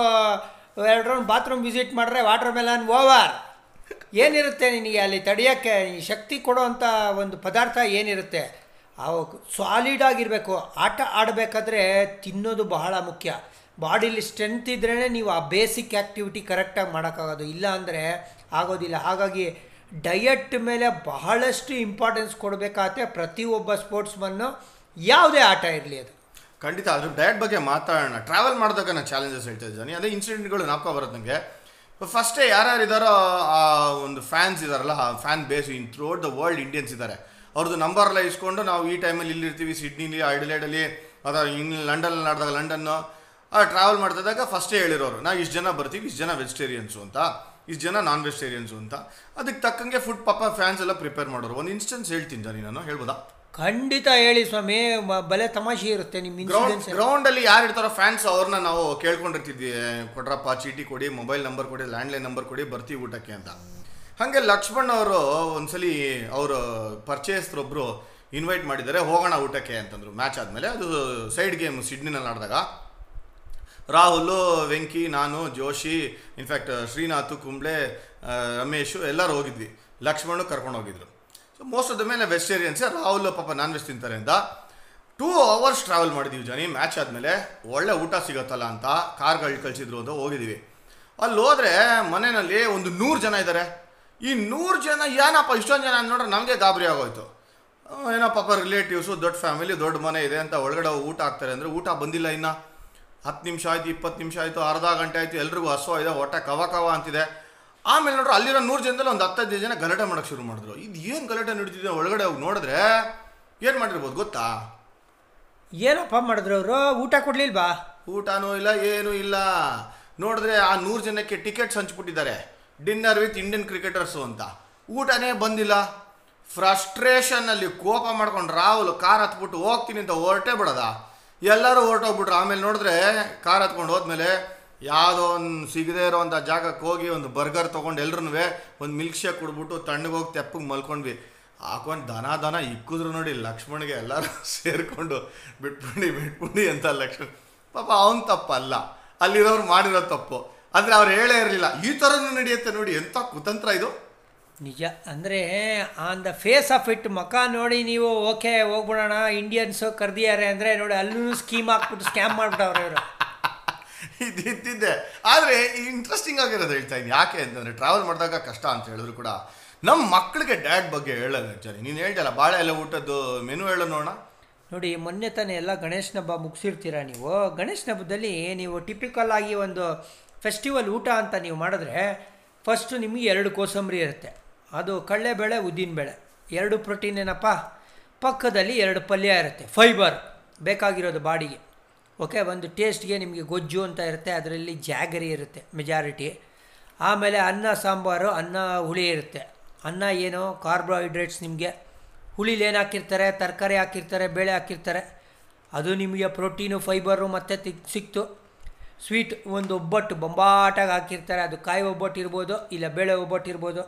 ಎರಡು ರೌಂಡ್ ಬಾತ್ರೂಮ್ ವಿಸಿಟ್ ಮಾಡಿದ್ರೆ ವಾಟರ್ ಮೆಲನ್ ಓವರ್ ಏನಿರುತ್ತೆ ನಿನಗೆ ಅಲ್ಲಿ ತಡೆಯೋಕ್ಕೆ ಶಕ್ತಿ ಕೊಡೋವಂಥ ಒಂದು ಪದಾರ್ಥ ಏನಿರುತ್ತೆ? ಅವು ಸಾಲಿಡ್ ಆಗಿರಬೇಕು. ಆಟ ಆಡಬೇಕಾದ್ರೆ ತಿನ್ನೋದು ಬಹಳ ಮುಖ್ಯ. ಬಾಡಿಲಿ ಸ್ಟ್ರೆಂತ್ ಇದ್ರೇ ನೀವು ಆ ಬೇಸಿಕ್ ಆ್ಯಕ್ಟಿವಿಟಿ ಕರೆಕ್ಟಾಗಿ ಮಾಡೋಕ್ಕಾಗೋದು. ಇಲ್ಲ ಅಂದರೆ ಆಗೋದಿಲ್ಲ. ಹಾಗಾಗಿ ಡಯಟ್ ಮೇಲೆ ಬಹಳಷ್ಟು ಇಂಪಾರ್ಟೆನ್ಸ್ ಕೊಡಬೇಕಾದ್ರೆ ಪ್ರತಿಯೊಬ್ಬ ಸ್ಪೋರ್ಟ್ಸ್ಮನ್ನು ಯಾವುದೇ ಆಟ ಇರಲಿ ಅದು. ಖಂಡಿತ. ಅದ್ರ ಡಯಟ್ ಬಗ್ಗೆ ಮಾತಾಡೋಣ. ಟ್ರಾವೆಲ್ ಮಾಡಿದಾಗ ನಾನು ಚಾಲೆಂಜಸ್ ಹೇಳ್ತಾ ಇದ್ದೀನಿ. ಅದೇ ಇನ್ಸಿಡೆಂಟ್ಗಳು ನಾಪ್ಕೊ ಬರುತ್ತೆ ನನಗೆ. ಫಸ್ಟೇ ಯಾರ್ಯಾರು ಇದ್ದಾರೋ ಆ, ಒಂದು ಫ್ಯಾನ್ಸ್ ಇದ್ದಾರಲ್ಲ ಆ fan base in throughout the world Indians ಇದ್ದಾರೆ ಅವ್ರದ್ದು ನಂಬರ್ ಎಲ್ಲ ಇಸ್ಕೊಂಡು ನಾವು ಈ ಟೈಮಲ್ಲಿ ಇಲ್ಲಿರ್ತೀವಿ ಸಿಡ್ನಿಲಿ ಐಡಲೇಡಲ್ಲಿ ಅಥವಾ ಇಂಗ್ಲ ಲಂಡನ್ ನಡೆದಾಗ ಲಂಡನ್ನು ಟ್ರಾವೆಲ್ ಮಾಡ್ತಿದ್ದಾಗ ಫಸ್ಟೇ ಹೇಳಿರೋರು ನಾವು ಇಷ್ಟು ಜನ ಬರ್ತೀವಿ, ಇಷ್ಟು ಜನ ವೆಜಿಟೇರಿಯನ್ಸು ಅಂತ, ಇಷ್ಟು ಜನ ನಾನ್ ವೆಜಿಟೇರಿಯನ್ಸು ಅಂತ. ಅದಕ್ಕೆ ತಕ್ಕಂಗೆ ಫುಡ್ ಪಾಪ ಫ್ಯಾನ್ಸ್ ಎಲ್ಲ ಪ್ರಿಪೇರ್ ಮಾಡೋರು. ಒಂದು ಇನ್ಸ್ಟೆನ್ಸ್ ಹೇಳ್ತೀನಿ ಜನ ನಾನು ಹೇಳ್ಬೋದಾ? ಖಂಡಿತ ಹೇಳಿ ಸ್ವಾಮಿ ಬಲೆ ತಮಾಷೆ ಇರುತ್ತೆ ನಿಮ್ಮ ಗ್ರೌಂಡ್ ಇನ್ಸಿಡೆನ್ಸ್ ಗ್ರೌಂಡ್ ಅಲ್ಲಿ ಯಾರು ಇರ್ತಾರೋ ಫ್ಯಾನ್ಸ್ ಅವ್ರನ್ನ ನಾವು ಕೇಳ್ಕೊಂಡಿರ್ತಿದ್ವಿ. ಕೊಡ್ರಪ್ಪ ಚೀಟಿ ಕೊಡಿ ಮೊಬೈಲ್ ನಂಬರ್ ಕೊಡಿ ಲ್ಯಾಂಡ್ಲೈನ್ ನಂಬರ್ ಕೊಡಿ ಬರ್ತೀವಿ ಊಟಕ್ಕೆ ಅಂತ. ಹಾಗೆ ಲಕ್ಷ್ಮಣ್ ಅವರು ಒಂದ್ಸಲಿ ಅವರು ಪರ್ಚೇಸ್ರೊಬ್ರು ಇನ್ವೈಟ್ ಮಾಡಿದ್ದಾರೆ ಹೋಗೋಣ ಊಟಕ್ಕೆ ಅಂತಂದ್ರು. ಮ್ಯಾಚ್ ಆದಮೇಲೆ ಅದು ಸೈಡ್ ಗೇಮ್ ಸಿಡ್ನಿನಲ್ಲಿ ಆಡಿದಾಗ. ರಾಹುಲ್ ವೆಂಕಿ ನಾನು ಜೋಶಿ ಇನ್ಫ್ಯಾಕ್ಟ್ ಶ್ರೀನಾಥ್ ಕುಂಬ್ಳೆ ರಮೇಶು ಎಲ್ಲರೂ ಹೋಗಿದ್ವಿ. ಲಕ್ಷ್ಮಣ್ ಕರ್ಕೊಂಡು ಹೋಗಿದ್ರು. ಸೊ ಮೋಸ್ಟ್ ಆಫ್ ದ ಮೇಲೆ ವೆಜಿಟೇರಿಯನ್ಸೇ ರಾಹುಲ್ ಪಾಪ ನಾನ್ ವೆಜ್ ತಿಂತಾರೆ ಅಂತ ಟೂ ಅವರ್ಸ್ ಟ್ರಾವೆಲ್ ಮಾಡಿದ್ದೀವಿ ಜನಿ. ಮ್ಯಾಚ್ ಆದಮೇಲೆ ಒಳ್ಳೆ ಊಟ ಸಿಗುತ್ತಲ್ಲ ಅಂತ ಕಾರ್ಗಳು ಕಳಿಸಿದ್ರು ಅಂತ ಹೋಗಿದ್ದೀವಿ ಅಲ್ಲಿ ಹೋದರೆ ಮನೆಯಲ್ಲಿ ಒಂದು ನೂರು ಜನ ಇದ್ದಾರೆ ಈ ನೂರು ಜನ ಏನಪ್ಪ ಇಷ್ಟೊಂದು ಜನ ನೋಡ್ರೆ ನಮಗೆ ಗಾಬರಿ ಆಗೋಯ್ತು. ಏನೋ ಪಾಪ ರಿಲೇಟಿವ್ಸು ದೊಡ್ಡ ಫ್ಯಾಮಿಲಿ ದೊಡ್ಡ ಮನೆ ಇದೆ ಅಂತ ಒಳಗಡೆ ಊಟ ಹಾಕ್ತಾರೆ ಅಂದರೆ ಊಟ ಬಂದಿಲ್ಲ ಇನ್ನು. ಹತ್ತು ನಿಮಿಷ ಆಯಿತು, ಇಪ್ಪತ್ತು ನಿಮಿಷ ಆಯಿತು, ಅರ್ಧ ಗಂಟೆ ಆಯಿತು, ಎಲ್ರಿಗೂ ಹಸು ಇದೆ, ಹೊಟ್ಟೆ ಕವ ಕವ ಅಂತಿದೆ. ಆಮೇಲೆ ನೋಡ್ರಿ ಅಲ್ಲಿರೋ ನೂರು ಜನದಲ್ಲಿ ಒಂದು ಹತ್ತೈದು ಜನ ಗಲಾಟೆ ಮಾಡೋಕ್ಕೆ ಶುರು ಮಾಡಿದ್ರು. ಇದು ಏನು ಗಲಾಟೆ ನಡೀತಿದೆ ಒಳಗಡೆ ಹೋಗಿ ನೋಡಿದ್ರೆ ಏನು ಮಾಡಿರ್ಬೋದು ಗೊತ್ತಾ? ಏನಪ್ಪ ಮಾಡಿದ್ರು ಅವರು? ಊಟ ಕೊಡ್ಲಿಲ್ವಾ? ಊಟನೂ ಇಲ್ಲ ಏನೂ ಇಲ್ಲ. ನೋಡಿದ್ರೆ ಆ ನೂರು ಜನಕ್ಕೆ ಟಿಕೆಟ್ಸ್ ಹಂಚ್ಬಿಟ್ಟಿದ್ದಾರೆ. ಡಿನ್ನರ್ ವಿತ್ ಇಂಡಿಯನ್ ಕ್ರಿಕೆಟರ್ಸು ಅಂತ. ಊಟನೇ ಬಂದಿಲ್ಲ. ಫ್ರಸ್ಟ್ರೇಷನ್ನಲ್ಲಿ ಕೋಪ ಮಾಡ್ಕೊಂಡು ರಾಹುಲ್ ಕಾರ್ ಹತ್ಬಿಟ್ಟು ಹೋಗ್ತೀನಿ ಅಂತ ಹೊರಟೇ ಬಿಡೋದ? ಎಲ್ಲರೂ ಹೊರಟೋಗ್ಬಿಟ್ರು. ಆಮೇಲೆ ನೋಡಿದ್ರೆ ಕಾರ್ ಹತ್ಕೊಂಡು ಹೋದ್ಮೇಲೆ ಯಾವುದೋ ಒಂದು ಸಿಗದೇ ಇರೋವಂಥ ಜಾಗಕ್ಕೆ ಹೋಗಿ ಒಂದು ಬರ್ಗರ್ ತೊಗೊಂಡು ಎಲ್ರೂ ಒಂದು ಮಿಲ್ಕ್ ಶೇಕ್ ಕುಡ್ಬಿಟ್ಟು ತಣ್ಣಗೋಗಿ ತೆಪ್ಪಗೆ ಮಲ್ಕೊಂಡ್ವಿ. ಹಾಕೊಂಡು ದನ ದನ ಇಕ್ಕಿದ್ರು ನೋಡಿ ಲಕ್ಷ್ಮಣ್ಗೆ ಎಲ್ಲರೂ ಸೇರಿಕೊಂಡು ಬಿಟ್ಬಿಡಿ ಬಿಟ್ಬಿಡಿ ಅಂತ ಲಕ್ಷ್ಮಣ್. ಪಾಪ ಅವನ ತಪ್ಪಲ್ಲ. ಅಲ್ಲಿರೋರು ಮಾಡಿರೋ ತಪ್ಪು. ಅಂದರೆ ಅವ್ರು ಹೇಳೇ ಇರಲಿಲ್ಲ. ಈ ಥರನೂ ನಡೆಯುತ್ತೆ ನೋಡಿ ಎಂಥ ಕುತಂತ್ರ ಇದು. ನಿಜ. ಅಂದರೆ on the face of it ಮಕ ನೋಡಿ ನೀವು ಓಕೆ ಹೋಗ್ಬಿಡೋಣ ಇಂಡಿಯನ್ಸು ಕರ್ದಿದ್ದಾರೆ ಅಂದರೆ ನೋಡಿ, ಅಲ್ಲೂ ಸ್ಕೀಮ್ ಹಾಕ್ಬಿಟ್ಟು ಸ್ಕ್ಯಾಮ್ ಮಾಡ್ಬಿಟ್ಟವ್ರೆ ಇವರು. ಇದು ಇದ್ದಿದ್ದೆ. ಆದರೆ ಇಂಟ್ರೆಸ್ಟಿಂಗ್ ಆಗಿರೋದು ಹೇಳ್ತಾ ಇದ್ದೀನಿ ಯಾಕೆ ಅಂತಂದರೆ ಟ್ರಾವೆಲ್ ಮಾಡಿದಾಗ ಕಷ್ಟ ಅಂತ ಹೇಳಿದ್ರು ಕೂಡ ನಮ್ಮ ಮಕ್ಕಳಿಗೆ ಡ್ಯಾಡ್ ಬಗ್ಗೆ ಹೇಳೋದು ಆ್ಯಕ್ಚುಲಿ ನೀನು ಹೇಳ್ತಲ್ಲ ಬಾಳೆ ಎಲ್ಲ ಊಟದ್ದು ಮೆನು ಹೇಳೋ ನೋಡೋಣ. ನೋಡಿ, ಮೊನ್ನೆ ತಾನೇ ಎಲ್ಲ ಗಣೇಶನ ಹಬ್ಬ ಮುಗಿಸಿರ್ತೀರ ನೀವು? ಗಣೇಶನ ಹಬ್ಬದಲ್ಲಿ ನೀವು ಟಿಪಿಕಲ್ ಆಗಿ ಒಂದು ಫೆಸ್ಟಿವಲ್ ಊಟ ಅಂತ ನೀವು ಮಾಡಿದ್ರೆ ಫಸ್ಟು ನಿಮಗೆ ಎರಡು ಕೋಸಂಬರಿ ಇರುತ್ತೆ. ಅದು ಕಡಲೆಬೇಳೆ ಉದ್ದಿನಬೇಳೆ ಎರಡು ಪ್ರೋಟೀನ್ ಏನಪ್ಪ? ಪಕ್ಕದಲ್ಲಿ ಎರಡು ಪಲ್ಯ ಇರುತ್ತೆ. ಫೈಬರ್ ಬೇಕಾಗಿರೋದು ಬಾಡಿಗೆ. ಓಕೆ, ಒಂದು ಟೇಸ್ಟ್ಗೆ ನಿಮಗೆ ಗೊಜ್ಜು ಅಂತ ಇರುತ್ತೆ, ಅದರಲ್ಲಿ ಜಾಗರಿ ಇರುತ್ತೆ ಮೆಜಾರಿಟಿ ಆಮೇಲೆ ಅನ್ನ, ಸಾಂಬಾರು, ಅನ್ನ, ಹುಳಿ ಇರುತ್ತೆ. ಅನ್ನ ಏನು ಕಾರ್ಬೋಹೈಡ್ರೇಟ್ಸ್ ನಿಮಗೆ. ಹುಳಿಲಿ ಏನು ಹಾಕಿರ್ತಾರೆ, ತರಕಾರಿ ಹಾಕಿರ್ತಾರೆ, ಬೇಳೆ ಹಾಕಿರ್ತಾರೆ. ಅದು ನಿಮಗೆ ಪ್ರೋಟೀನು ಫೈಬರು ಮತ್ತು ಸಿಕ್ತು. ಸ್ವೀಟ್ ಒಂದು ಒಬ್ಬಟ್ಟು ಬೊಂಬಾಟಾಗಿ ಹಾಕಿರ್ತಾರೆ, ಅದು ಕಾಯಿ ಒಬ್ಬಟ್ಟು ಇರ್ಬೋದು, ಇಲ್ಲ ಬೇಳೆ ಒಬ್ಬಟ್ಟು ಇರ್ಬೋದು.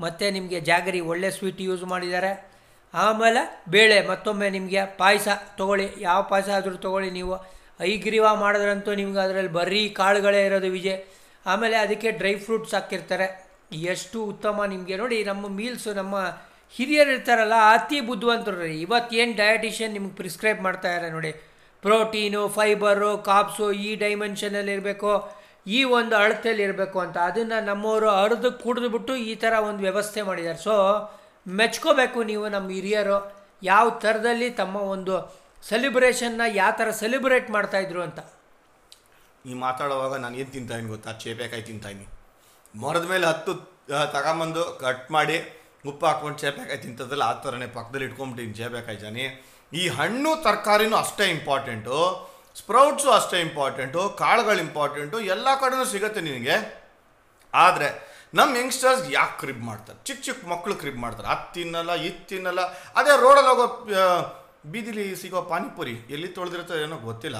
ಮತ್ತು ನಿಮಗೆ ಜಾಗರಿ ಒಳ್ಳೆ ಸ್ವೀಟ್ ಯೂಸ್ ಮಾಡಿದ್ದಾರೆ. ಆಮೇಲೆ ಬೇಳೆ ಮತ್ತೊಮ್ಮೆ ನಿಮಗೆ ಪಾಯಸ ತೊಗೊಳ್ಳಿ, ಯಾವ ಪಾಯಸ ಆದರೂ ತೊಗೊಳ್ಳಿ ನೀವು. ಐಗ್ರೀವ ಮಾಡಿದ್ರಂತೂ ನಿಮ್ಗೆ ಅದರಲ್ಲಿ ಬರೀ ಕಾಳುಗಳೇ ಇರೋದು ವಿಜಯ. ಆಮೇಲೆ ಅದಕ್ಕೆ ಡ್ರೈ ಫ್ರೂಟ್ಸ್ ಹಾಕಿರ್ತಾರೆ. ಎಷ್ಟು ಉತ್ತಮ ನಿಮಗೆ ನೋಡಿ, ನಮ್ಮ ಮೀಲ್ಸು ನಮ್ಮ ಹಿರಿಯರು ಇರ್ತಾರಲ್ಲ, ಅತಿ ಬುದ್ಧಿವಂತರು. ರೀ ಇವತ್ತೇನು ಡಯಟಿಷಿಯನ್ ನಿಮ್ಗೆ ಪ್ರಿಸ್ಕ್ರೈಬ್ ಮಾಡ್ತಾ ಇದ್ದಾರೆ ನೋಡಿ. ಪ್ರೋಟೀನು, ಫೈಬರು ಕಾಪ್ಸು ಈ ಡೈಮೆನ್ಷನಲ್ಲಿ ಇರಬೇಕು, ಈ ಒಂದು ಅಳತೆಯಲ್ಲಿ ಇರಬೇಕು ಅಂತ. ಅದನ್ನು ನಮ್ಮವರು ಅರ್ದು ಕುಡಿದ್ಬಿಟ್ಟು ಈ ಥರ ಒಂದು ವ್ಯವಸ್ಥೆ ಮಾಡಿದ್ದಾರೆ. ಸೊ ಮೆಚ್ಕೋಬೇಕು ನೀವು ನಮ್ಮ ಹಿರಿಯರು. ಯಾವ ಥರದಲ್ಲಿ ತಮ್ಮ ಒಂದು ಸೆಲಿಬ್ರೇಷನ್ನ ಯಾವ ಥರ ಸೆಲಿಬ್ರೇಟ್ ಮಾಡ್ತಾಯಿದ್ರು ಅಂತ? ನೀ ಮಾತಾಡುವಾಗ ನಾನು ಏನು ತಿಂತಾಯಿನಿ ಗೊತ್ತಾ? ಚೇಪೆಕಾಯಿ ತಿಂತಾಯಿನಿ ಮರದ ಮೇಲೆ ಹತ್ತು ತಗೊಂಬಂದು ಕಟ್ ಮಾಡಿ ಉಪ್ಪು ಹಾಕ್ಕೊಂಡು ಚೇಪೆಕಾಯಿ ತಿಂತದಲ್ಲ, ಆ ಥರನೇ ಪಕ್ಕದಲ್ಲಿ ಇಟ್ಕೊಂಬಿಟ್ಟಿನಿ ಚೇಪೆಕಾಯಿ ಜಾನಿ. ಈ ಹಣ್ಣು ತರಕಾರಿನೂ ಅಷ್ಟೇ ಇಂಪಾರ್ಟೆಂಟು ಸ್ಪ್ರೌಟ್ಸು ಅಷ್ಟೇ ಇಂಪಾರ್ಟೆಂಟು ಕಾಳುಗಳು ಇಂಪಾರ್ಟೆಂಟು ಎಲ್ಲ ಕಡೆನೂ ಸಿಗುತ್ತೆ ನಿನಗೆ. ಆದರೆ ನಮ್ಮ ಯಂಗ್ಸ್ಟರ್ಸ್ ಯಾಕೆ ಕ್ರಿಬ್ ಮಾಡ್ತಾರೆ? ಚಿಕ್ಕ ಚಿಕ್ಕ ಮಕ್ಕಳು ಕ್ರಿಬ್ ಮಾಡ್ತಾರೆ. ಅದು ತಿನ್ನಲ್ಲ, ಇದು ತಿನ್ನಲ್ಲ. ಅದೇ ರೋಡಲ್ಲಿ ಹೋಗೋ ಬೀದಿಲಿ ಸಿಗೋ ಪಾನಿಪುರಿ ಎಲ್ಲಿ ತೊಳೆದಿರ್ತಾರೆ ಏನೋ ಗೊತ್ತಿಲ್ಲ.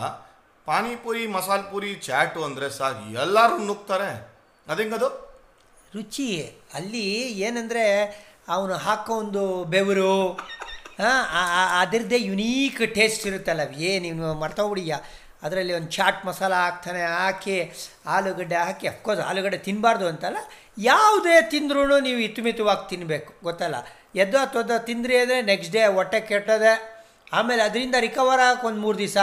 ಪಾನಿಪುರಿ ಮಸಾಲೆ ಪುರಿ ಚಾಟು ಅಂದರೆ ಸಾಕು. ಎಲ್ಲರೂ ನುಗ್ತಾರೆ. ಅದೇಂಗದು? ರುಚಿ. ಅಲ್ಲಿ ಏನಂದರೆ ಅವನು ಹಾಕೋ ಒಂದು ಬೆವರು ಅದರದ್ದೇ ಯುನೀಕ್ ಟೇಸ್ಟ್ ಇರುತ್ತಲ್ಲ ನೀವು ನೀನು ಮರ್ತೋಗ್ಬಿಡಿಯ ಅದರಲ್ಲಿ ಒಂದು ಚಾಟ್ ಮಸಾಲ ಹಾಕ್ತಾನೆ, ಹಾಕಿ ಆಲೂಗಡ್ಡೆ ಹಾಕಿ ಅಫ್ಕೋರ್ಸ್ ಆಲೂಗಡ್ಡೆ ತಿನ್ನಬಾರ್ದು ಅಂತಲ್ಲ, ಯಾವುದೇ ತಿಂದ್ರೂ ನೀವು ಇತ್ತುಮಿತವಾಗಿ ತಿನ್ನಬೇಕು ಗೊತ್ತಲ್ಲ? ಎದ್ದೋ ತೊದ್ದೋ ತಿಂದ್ರಿ ಅಂದರೆ ನೆಕ್ಸ್ಟ್ ಡೇ ಹೊಟ್ಟೆ ಕೆಟ್ಟದೆ. ಆಮೇಲೆ ಅದರಿಂದ ರಿಕವರ್ ಆಗಕ್ಕೆ ಒಂದು ಮೂರು ದಿವಸ.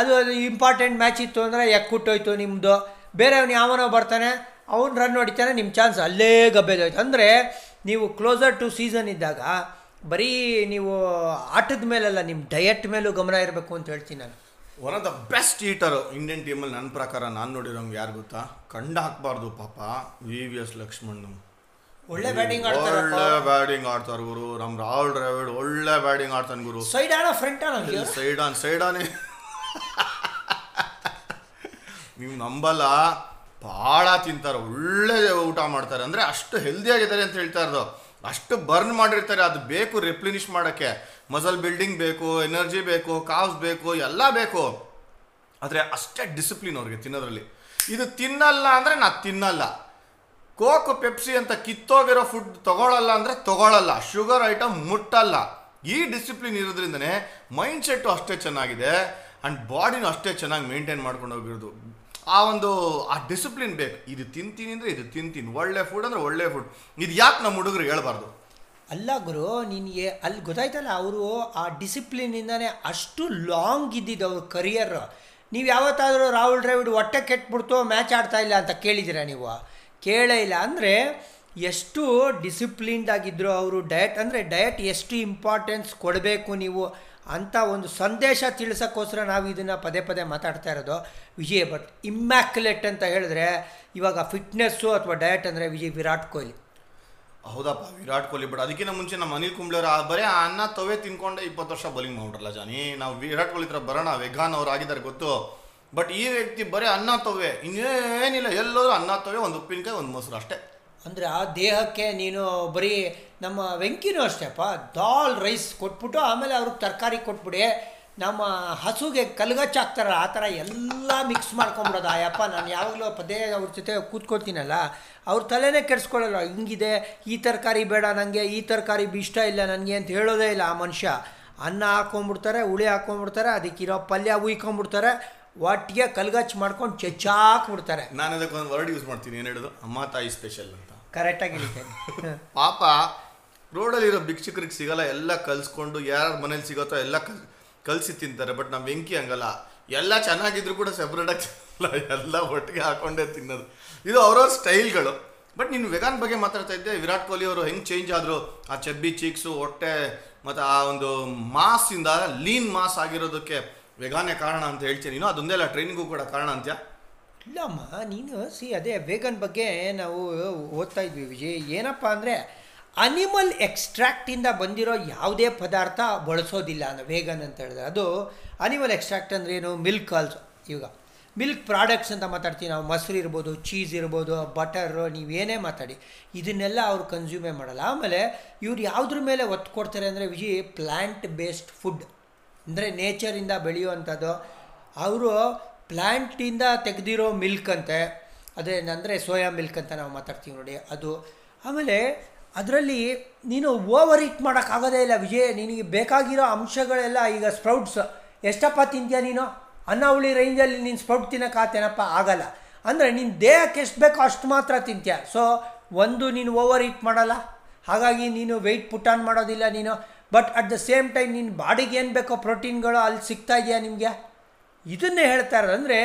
ಅದು ಅದು ಇಂಪಾರ್ಟೆಂಟ್ ಮ್ಯಾಚ್ ಇತ್ತು ಅಂದರೆ ಎಕ್ಕುಟ್ಟೋಯ್ತು ನಿಮ್ಮದು ಬೇರೆಯವನು ಯಾವನೋ ಬರ್ತಾನೆ, ಅವ್ನು ರನ್ ಹೊಡಿತಾನೆ ನಿಮ್ಮ ಚಾನ್ಸ್ ಅಲ್ಲೇ ಗಬ್ಬೆದೋಯ್ತು. ಅಂದರೆ ನೀವು ಕ್ಲೋಸರ್ ಟು ಸೀಸನ್ ಇದ್ದಾಗ ಬರೀ ನೀವು ಆಟದ ಮೇಲಲ್ಲ ನಿಮ್ಮ ಡಯಟ್ ಮೇಲೂ ಗಮನ ಇರಬೇಕು ಅಂತ ಹೇಳ್ತೀನಿ ನಾನು. One of the best eater Indian ಟೀಮಲ್ಲಿ ನನ್ನ ಪ್ರಕಾರ ನಾನು ನೋಡಿರೋಂಗೆ ಯಾರು ಗೊತ್ತಾ? ಕಂಡು ಹಾಕ್ಬಾರ್ದು ಪಾಪ ವಿ ವಿ ಎಸ್ ಲಕ್ಷ್ಮಣ್ ಒಳ್ಳೆ ಬ್ಯಾಟಿಂಗ್ ಆಡ್ತಾರೆ ಒಳ್ಳೆ ಬ್ಯಾಟಿಂಗ್ ಆಡ್ತಾರೆ ಗುರು. ನಮ್ಮ ರಾಹುಲ್ ದ್ರಾವಿಡ್ ಒಳ್ಳೆ ಬ್ಯಾಟಿಂಗ್ ಆಡ್ತಾನೆ ಗುರು. ಸೈಡ್ ಆನ್ ಫ್ರಂಟ್ ಆನೋ ಸೈಡ್ ಆನ್ ಸೈಡ್ ಆನೆ ನೀವು ನಂಬಲ್ಲ. ಭಾಳ ತಿಂತಾರೆ. ಒಳ್ಳೆ ಊಟ ಮಾಡ್ತಾರೆ. ಅಂದರೆ ಅಷ್ಟು ಹೆಲ್ದಿ ಆಗಿದ್ದಾರೆ ಅಂತ ಹೇಳ್ತಾ ಇರೋದು. ಅಷ್ಟು ಬರ್ನ್ ಮಾಡಿರ್ತಾರೆ. ಅದು ಬೇಕು ರೆಪ್ಲಿನಿಷ್ ಮಾಡೋಕ್ಕೆ. ಮಸಲ್ ಬಿಲ್ಡಿಂಗ್ ಬೇಕು ಎನರ್ಜಿ ಬೇಕು ಕಾವ್ಸ್ ಬೇಕು ಎಲ್ಲ ಬೇಕು. ಆದರೆ ಅಷ್ಟೇ ಡಿಸಿಪ್ಲಿನ್ ಅವ್ರಿಗೆ ತಿನ್ನೋದ್ರಲ್ಲಿ. ಇದು ತಿನ್ನಲ್ಲ ಅಂದರೆ ನಾ ತಿನ್ನಲ್ಲ. ಕೋಕ್ ಪೆಪ್ಸಿ ಅಂತ ಕಿತ್ತೋಗಿರೋ ಫುಡ್ ತಗೊಳ್ಳಲ್ಲ ಅಂದರೆ ತಗೊಳ್ಳಲ್ಲ ಶುಗರ್ ಐಟಮ್ ಮುಟ್ಟಲ್ಲ. ಈ ಡಿಸಿಪ್ಲಿನ್ ಇರೋದ್ರಿಂದನೇ ಮೈಂಡ್ ಸೆಟ್ಟು ಅಷ್ಟೇ ಚೆನ್ನಾಗಿದೆ ಆ್ಯಂಡ್ ಬಾಡಿನೂ ಅಷ್ಟೇ ಚೆನ್ನಾಗಿ ಮೇಂಟೈನ್ ಮಾಡ್ಕೊಂಡು ಹೋಗಿರೋದು. ಆ ಒಂದು, ಆ ಡಿಸಿಪ್ಲಿನ್ ಬೇಕು. ಇದು ತಿಂತೀನಿ ಅಂದರೆ ಇದು ತಿಂತೀನಿ. ಒಳ್ಳೆ ಫುಡ್ ಅಂದರೆ ಒಳ್ಳೆ ಫುಡ್ ಇದು ಯಾಕೆ ನಮ್ಮ ಹುಡುಗರು ಹೇಳ್ಬಾರ್ದು? ಅಲ್ಲ ಗುರು, ನಿನಗೆ ಅಲ್ಲಿ ಗೊತ್ತಾಯ್ತಲ್ಲ, ಅವರು ಆ ಡಿಸಿಪ್ಲಿನಿಂದನೇ ಅಷ್ಟು ಲಾಂಗ್ ಇದ್ದಿದ್ದು ಅವ್ರ ಕರಿಯರ್ ನೀವು ಯಾವತ್ತಾದರೂ ರಾಹುಲ್ ದ್ರಾವಿಡ್ ಹೊಟ್ಟೆ ಕೆಟ್ಬಿಡ್ತು ಮ್ಯಾಚ್ ಆಡ್ತಾ ಇಲ್ಲ ಅಂತ ಕೇಳಿದ್ದೀರಾ ನೀವು? ಕೇಳೇ ಇಲ್ಲ. ಅಂದರೆ ಎಷ್ಟು ಡಿಸಿಪ್ಲಿನ್ಡ್ ಆಗಿದ್ದರು ಅವರು ಡಯಟ್ ಅಂದರೆ ಡಯಟ್ ಎಷ್ಟು ಇಂಪಾರ್ಟೆನ್ಸ್ ಕೊಡಬೇಕು ನೀವು ಅಂತ ಒಂದು ಸಂದೇಶ ತಿಳಿಸೋಕ್ಕೋಸ್ಕರ ನಾವು ಇದನ್ನು ಪದೇ ಪದೇ ಮಾತಾಡ್ತಾ ಇರೋದು ವಿಜಯ್ ಬಟ್ ಇಮ್ಯಾಕ್ಯುಲೇಟ್ ಅಂತ ಹೇಳಿದ್ರೆ ಇವಾಗ ಫಿಟ್ನೆಸ್ಸು ಅಥವಾ ಡಯಟ್ ಅಂದರೆ ವಿಜಯ್, ವಿರಾಟ್ ಕೊಹ್ಲಿ. ಹೌದಪ್ಪ ವಿರಾಟ್ ಕೊಹ್ಲಿ ಬಟ್ ಅದಕ್ಕಿಂತ ಮುಂಚೆ ನಮ್ಮ ಅನಿಲ್ ಕುಂಬ್ಳೆ ಅವರು ಬರೀ ಅನ್ನ ತವೆ ತಿನ್ಕೊಂಡೆ ಇಪ್ಪತ್ತು ವರ್ಷ ಬೌಲಿಂಗ್ ಮಾಡ್ರಲ್ಲ ಜಾನಿ. ನಾವು ವಿರಾಟ್ ಕೊಹ್ಲಿ ಹತ್ರ ಬರೋಣ, ವೆಗಾನ್ ಅವ್ರು ಆಗಿದ್ದಾರೆ ಗೊತ್ತು. ಬಟ್ ಈ ವ್ಯಕ್ತಿ ಬರೀ ಅನ್ನ ತವೆ ಇನ್ನೇನಿಲ್ಲ, ಎಲ್ಲರೂ ಅನ್ನ ತವೆ ಒಂದು ಉಪ್ಪಿನಕಾಯಿ, ಒಂದು ಮೊಸರು ಅಷ್ಟೇ. ಅಂದರೆ ಆ ದೇಹಕ್ಕೆ ನೀನು ಬರೀ ನಮ್ಮ ವೆಂಕಿನೂ ಅಷ್ಟೇಪ್ಪ ದಾಲ್, ರೈಸ್ ಕೊಟ್ಬಿಟ್ಟು ಆಮೇಲೆ ಅವ್ರಿಗೆ ತರಕಾರಿ ಕೊಟ್ಬಿಡಿ. ನಮ್ಮ ಹಸುಗೆ ಕಲ್ಗಚ್ಚ ಹಾಕ್ತಾರ ಆ ಥರ ಎಲ್ಲ ಮಿಕ್ಸ್ ಮಾಡ್ಕೊಂಬಿಡೋದು. ಆಯಪ್ಪ ನಾನು ಯಾವಾಗಲೂ ಪದೇ ಅವ್ರ ಜೊತೆ ಕೂತ್ಕೊಳ್ತೀನಲ್ಲ, ಅವ್ರ ತಲೆನೇ ಕೆಡಿಸ್ಕೊಳ್ಳಲ್ಲ. ಹಿಂಗಿದೆ, ಈ ತರಕಾರಿ ಬೇಡ ನನಗೆ ಈ ತರಕಾರಿ ಇಷ್ಟ ಇಲ್ಲ ನನಗೆ ಅಂತ ಹೇಳೋದೇ ಇಲ್ಲ ಆ ಮನುಷ್ಯ. ಅನ್ನ ಹಾಕ್ಕೊಂಬಿಡ್ತಾರೆ ಹುಳಿ ಹಾಕ್ಕೊಂಬಿಡ್ತಾರೆ ಅದಕ್ಕಿರೋ ಪಲ್ಯ ಉಯ್ಕೊಂಡ್ಬಿಡ್ತಾರೆ ಒಟ್ಟಿಗೆ ಕಲ್ಗಚ್ಚು ಮಾಡ್ಕೊಂಡು ಚೆಚ್ಚಾಕ್ಬಿಡ್ತಾರೆ ನಾನು ಅದಕ್ಕೆ ಒಂದು ವರ್ಡ್ ಯೂಸ್ ಮಾಡ್ತೀನಿ. ಏನು ಹೇಳೋದು ಅಮ್ಮ ತಾಯಿ ಸ್ಪೆಷಲ್ ಅಂತ. ಕರೆಕ್ಟಾಗಿ ಹಿಡಿತೇನೆ ಪಾಪ ರೋಡಲ್ಲಿರೋ ಭಿಕ್ಷುಕರಿಗೆ ಸಿಗಲ್ಲ. ಎಲ್ಲ ಕಲ್ಸ್ಕೊಂಡು ಯಾರ ಮನೇಲಿ ಸಿಗತ್ತೋ ಎಲ್ಲ ಕಲ್ ಕಲಿಸಿ ತಿಂತಾರೆ. ಬಟ್ ನಮ್ಮ ಬೆಂಕಿ ಹಂಗಲ್ಲ. ಎಲ್ಲ ಚೆನ್ನಾಗಿದ್ರು ಕೂಡ ಸೆಪ್ರೇಟಾಗಿ ಎಲ್ಲ ಒಟ್ಟಿಗೆ ಹಾಕೊಂಡೇ ತಿನ್ನೋದು. ಇದು ಅವ್ರವ್ರ ಸ್ಟೈಲ್ಗಳು. ಬಟ್ ನೀನು ವೆಗಾನ್ ಬಗ್ಗೆ ಮಾತಾಡ್ತಾ ಇದ್ದೆ. ವಿರಾಟ್ ಕೊಹ್ಲಿ ಅವರು ಹೆಂಗೆ ಚೇಂಜ್ ಆದರು? ಆ ಚಬ್ಬಿ ಚೀಕ್ಸು ಹೊಟ್ಟೆ ಮತ್ತು ಆ ಒಂದು ಮಾಸಿಂದ ಲೀನ್ ಮಾಸ್ ಆಗಿರೋದಕ್ಕೆ ವೆಗಾನೇ ಕಾರಣ ಅಂತ ಹೇಳ್ತೀನಿ. ಅದೊಂದೇ ಅಲ್ಲ ಟ್ರೈನಿಂಗು ಕೂಡ ಕಾರಣ ಅಂತ್ಯಾ? ಇಲ್ಲಮ್ಮ, ನೀನು ಸಿ ಅದೇ ವೇಗನ್ ಬಗ್ಗೆ ನಾವು ಓದ್ತಾ ಇದ್ವಿ ವಿಜಯ್. ಏನಪ್ಪ ಅಂದರೆ ಅನಿಮಲ್ ಎಕ್ಸ್ಟ್ರಾಕ್ಟಿಂದ ಬಂದಿರೋ ಯಾವುದೇ ಪದಾರ್ಥ ಬಳಸೋದಿಲ್ಲ ಅನ್ನೋ ವೇಗನ್ ಅಂತ ಹೇಳಿದ್ರೆ. ಅದು ಅನಿಮಲ್ ಎಕ್ಸ್ಟ್ರಾಕ್ಟ್ ಅಂದ್ರೆ ಏನು? ಮಿಲ್ಕ್ ಆಲ್ಸೋ ಇವಾಗ ಮಿಲ್ಕ್ ಪ್ರಾಡಕ್ಟ್ಸ್ ಅಂತ ಮಾತಾಡ್ತೀವಿ ನಾವು. ಮೊಸರು ಇರ್ಬೋದು ಚೀಸ್ ಇರ್ಬೋದು ಬಟರು ನೀವೇನೇ ಮಾತಾಡಿ. ಇದನ್ನೆಲ್ಲ ಅವ್ರು ಕನ್ಸ್ಯೂಮೇ ಮಾಡಲ್ಲ. ಆಮೇಲೆ ಇವ್ರು ಯಾವುದ್ರ ಮೇಲೆ ಒತ್ತು ಕೊಡ್ತಾರೆ ಅಂದರೆ ವಿಜಿ ಪ್ಲ್ಯಾಂಟ್ ಬೇಸ್ಡ್ ಫುಡ್ ಅಂದರೆ ನೇಚರಿಂದ ಬೆಳೆಯುವಂಥದ್ದು. ಅವರು ಪ್ಲ್ಯಾಂಟಿಂದ ತೆಗೆದಿರೋ ಮಿಲ್ಕ್ ಅಂತೆ, ಅದೇ ಅಂದರೆ ಸೋಯಾ ಮಿಲ್ಕ್ ಅಂತ ನಾವು ಮಾತಾಡ್ತೀವಿ ನೋಡಿ, ಅದು. ಆಮೇಲೆ ಅದರಲ್ಲಿ ನೀನು ಓವರ್ ಇಟ್ ಮಾಡೋಕ್ಕಾಗೋದೇ ಇಲ್ಲ ವಿಜಯ್, ನಿನಗೆ ಬೇಕಾಗಿರೋ ಅಂಶಗಳೆಲ್ಲ ಈಗ ಸ್ಪ್ರೌಟ್ಸ್ ಎಷ್ಟಪ್ಪ ತಿಂತೀಯ ನೀನು? ಅನ್ನ ಹುಳಿ ರೇಂಜಲ್ಲಿ ನೀನು ಸ್ಪ್ರೌಟ್ ತಿನ್ನೋಕ್ಕಾತೇನಪ್ಪ ಆಗಲ್ಲ. ಅಂದರೆ ನಿನ್ನ ದೇಹಕ್ಕೆ ಎಷ್ಟು ಬೇಕೋ ಅಷ್ಟು ಮಾತ್ರ ತಿಂತೀಯ. ಸೊ ಒಂದು ನೀನು ಓವರ್ ಇಟ್ ಮಾಡಲ್ಲ. ಹಾಗಾಗಿ ನೀನು ವೆಯ್ಟ್ ಪುಟ್ ಆನ್ ಮಾಡೋದಿಲ್ಲ ನೀನು. But at the same time ನಿನ್ನ ಬಾಡಿಗೆ ಏನು ಬೇಕೋ ಪ್ರೋಟೀನ್ಗಳು ಅಲ್ಲಿ ಸಿಗ್ತಾ ಇದೆಯಾ ನಿಮಗೆ? ಇದನ್ನೇ ಹೇಳ್ತಾ ಇರೋದು ಅಂದರೆ,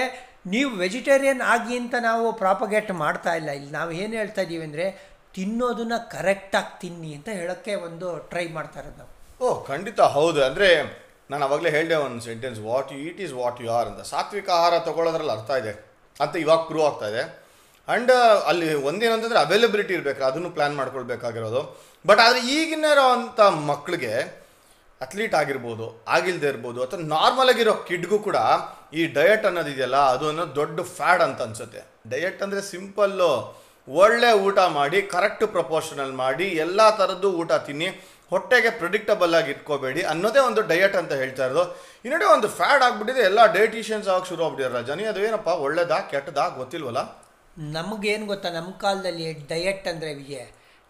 ನೀವು ವೆಜಿಟೇರಿಯನ್ ಆಗಿ ಅಂತ ನಾವು ಪ್ರಾಪಗೇಟ್ ಮಾಡ್ತಾ ಇಲ್ಲ. ಇಲ್ಲಿ ನಾವು ಏನು ಹೇಳ್ತಾ ಇದ್ದೀವಿ ಅಂದರೆ, ತಿನ್ನೋದನ್ನ ಕರೆಕ್ಟಾಗಿ ತಿನ್ನಿ ಅಂತ ಹೇಳೋಕ್ಕೆ ಒಂದು ಟ್ರೈ ಮಾಡ್ತಾ ಇರೋದು ನಾವು. ಓಹ್ ಖಂಡಿತ ಹೌದು. ಅಂದರೆ, ನಾನು ಅವಾಗಲೇ ಹೇಳಿದೆ ಒಂದು sentence what you eat is what you are ಅಂತ. ಸಾತ್ವಿಕ ಆಹಾರ ತಗೊಳ್ಳೋದ್ರಲ್ಲಿ ಅರ್ಥ ಇದೆ. ಅಂತ ಇವಾಗ ಪ್ರೂವ್ ಆಗ್ತಾ ಇದೆ. ಆ್ಯಂಡ್ ಅಲ್ಲಿ ಒಂದೇನಂತಂದರೆ ಅವೈಲಬಿಲಿಟಿ ಇರಬೇಕು, ಅದನ್ನು ಪ್ಲ್ಯಾನ್ ಮಾಡ್ಕೊಳ್ಬೇಕಾಗಿರೋದು. ಬಟ್ ಆದರೆ ಈಗಿನ ಇರೋವಂಥ ಮಕ್ಕಳಿಗೆ ಅಥ್ಲೀಟ್ ಆಗಿರ್ಬೋದು ಆಗಿಲ್ಲದೆ ಇರ್ಬೋದು, ಅಥವಾ ನಾರ್ಮಲ್ ಆಗಿರೋ ಕಿಡ್ಗೂ ಕೂಡ ಈ ಡಯಟ್ ಅನ್ನೋದಿದೆಯಲ್ಲ ಅದು ಅನ್ನೋದು ದೊಡ್ಡ ಫ್ಯಾಡ್ ಅಂತ ಅನ್ಸುತ್ತೆ. ಡಯಟ್ ಅಂದರೆ ಸಿಂಪಲ್ಲು ಒಳ್ಳೆ ಊಟ ಮಾಡಿ ಕರೆಕ್ಟ್ ಪ್ರಪೋರ್ಷನಲ್ ಮಾಡಿ, ಎಲ್ಲ ಥರದ್ದು ಊಟ ತಿನ್ನಿ, ಹೊಟ್ಟೆಗೆ ಪ್ರಿಡಿಕ್ಟಬಲ್ ಆಗಿ ಇಟ್ಕೋಬೇಡಿ ಅನ್ನೋದೇ ಒಂದು ಡಯಟ್ ಅಂತ ಹೇಳ್ತಾ ಇರೋದು. ಇನ್ನೊಂದೇ ಒಂದು ಫ್ಯಾಡ್ ಆಗಿಬಿಟ್ಟಿದೆ, ಎಲ್ಲ ಡಯಟಿಷಿಯನ್ಸ್ ಆಗಿ ಶುರು ಆಗ್ಬಿಟ್ಟಿದ್ದಾರೆ ಜನಿ ಅದು ಏನಪ್ಪ, ಒಳ್ಳೇದಾ, ಕೆಟ್ಟದಾ ಗೊತ್ತಿಲ್ವಲ್ಲ? ನಮಗೇನು ಗೊತ್ತಾ? ನಮ್ಮ ಕಾಲದಲ್ಲಿ ಡಯಟ್ ಅಂದರೆ ವಿಜಯ.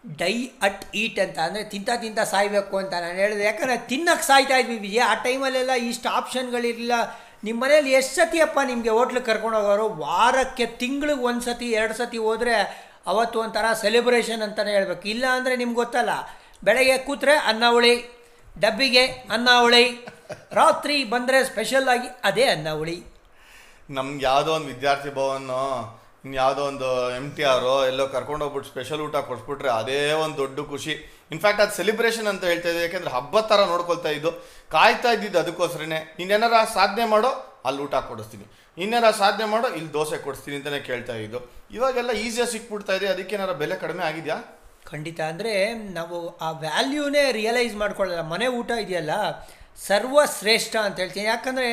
ಡೈ ಅಟ್ ಈಟ್ ಅಂತ. ಅಂದರೆ ತಿಂತ ತಿಂತ ಸಾಯಬೇಕು ಅಂತ ನಾನು ಹೇಳಿದೆ. ಯಾಕಂದರೆ ತಿನ್ನಕ್ಕೆ ಸಾಯ್ತಾ ಇದ್ವಿ ವಿಜಯ. ಆ ಟೈಮಲ್ಲೆಲ್ಲ ಇಷ್ಟು ಆಪ್ಷನ್ಗಳಿರಲಿಲ್ಲ. ನಿಮ್ಮ ಮನೇಲಿ ಎಷ್ಟು ಸತಿ ಅಪ್ಪ ನಿಮಗೆ ಹೋಟ್ಲಿಗೆ ಕರ್ಕೊಂಡು ಹೋಗೋರು? ವಾರಕ್ಕೆ ತಿಂಗಳಿಗೆ ಒಂದು ಸತಿ, ಎರಡು ಸತಿ ಹೋದರೆ ಅವತ್ತು ಒಂಥರ ಸೆಲೆಬ್ರೇಷನ್ ಅಂತಲೇ ಹೇಳಬೇಕು. ಇಲ್ಲ ಅಂದರೆ ನಿಮ್ಗೆ ಗೊತ್ತಲ್ಲ, ಬೆಳಗ್ಗೆ ಕೂತ್ರೆ ಅನ್ನ ಹುಳಿ, ಡಬ್ಬಿಗೆ ಅನ್ನ ಹುಳಿ, ರಾತ್ರಿ ಬಂದರೆ ಸ್ಪೆಷಲ್ಲಾಗಿ ಅದೇ ಅನ್ನ ಹುಳಿ. ನಮ್ಗೆ ಯಾವುದೋ ಒಂದು ವಿದ್ಯಾರ್ಥಿ ಭವನೋ ಇನ್ನು ಯಾವುದೋ ಒಂದು ಎಂ ಟಿ ಆರೋ ಎಲ್ಲೋ ಕರ್ಕೊಂಡು ಹೋಗ್ಬಿಟ್ಟು ಸ್ಪೆಷಲ್ ಊಟ ಕೊಡ್ಸ್ಬಿಟ್ರೆ ಅದೇ ಒಂದು ದೊಡ್ಡ ಖುಷಿ. ಇನ್ಫ್ಯಾಕ್ಟ್ ಅದು ಸೆಲಿಬ್ರೇಷನ್ ಅಂತ ಹೇಳ್ತಾ ಇದೆ ಯಾಕೆಂದ್ರೆ ಹಬ್ಬದ ಥರ ನೋಡ್ಕೊಳ್ತಾ ಇದ್ದು. ಕಾಯ್ತಾ ಇದ್ದಿದ್ದು ಅದಕ್ಕೋಸ್ಕರನೇ, ಇನ್ನೇನಾರ ಸಾಧನೆ ಮಾಡೋ, ಅಲ್ಲಿ ಊಟ ಕೊಡಿಸ್ತೀನಿ. ಇನ್ನೇನಾರ ಸಾಧನೆ ಮಾಡೋ, ಇಲ್ಲಿ ದೋಸೆ ಕೊಡಿಸ್ತೀನಿ ಅಂತಲೇ ಕೇಳ್ತಾ ಇದ್ದು. ಇವಾಗೆಲ್ಲ ಈಸಿಯಾಗಿ ಸಿಕ್ಬಿಡ್ತಾ ಇದೆ ಅದಕ್ಕೇನಾರ ಬೆಲೆ ಕಡಿಮೆ ಆಗಿದೆಯಾ? ಖಂಡಿತ. ಅಂದರೆ, ನಾವು ಆ ವ್ಯಾಲ್ಯೂನೇ ರಿಯಲೈಸ್ ಮಾಡ್ಕೊಳ್ಳಲ್ಲ. ಮನೆ ಊಟ ಇದೆಯಲ್ಲ ಸರ್ವಶ್ರೇಷ್ಠ ಅಂತ ಹೇಳ್ತೀನಿ. ಯಾಕಂದರೆ,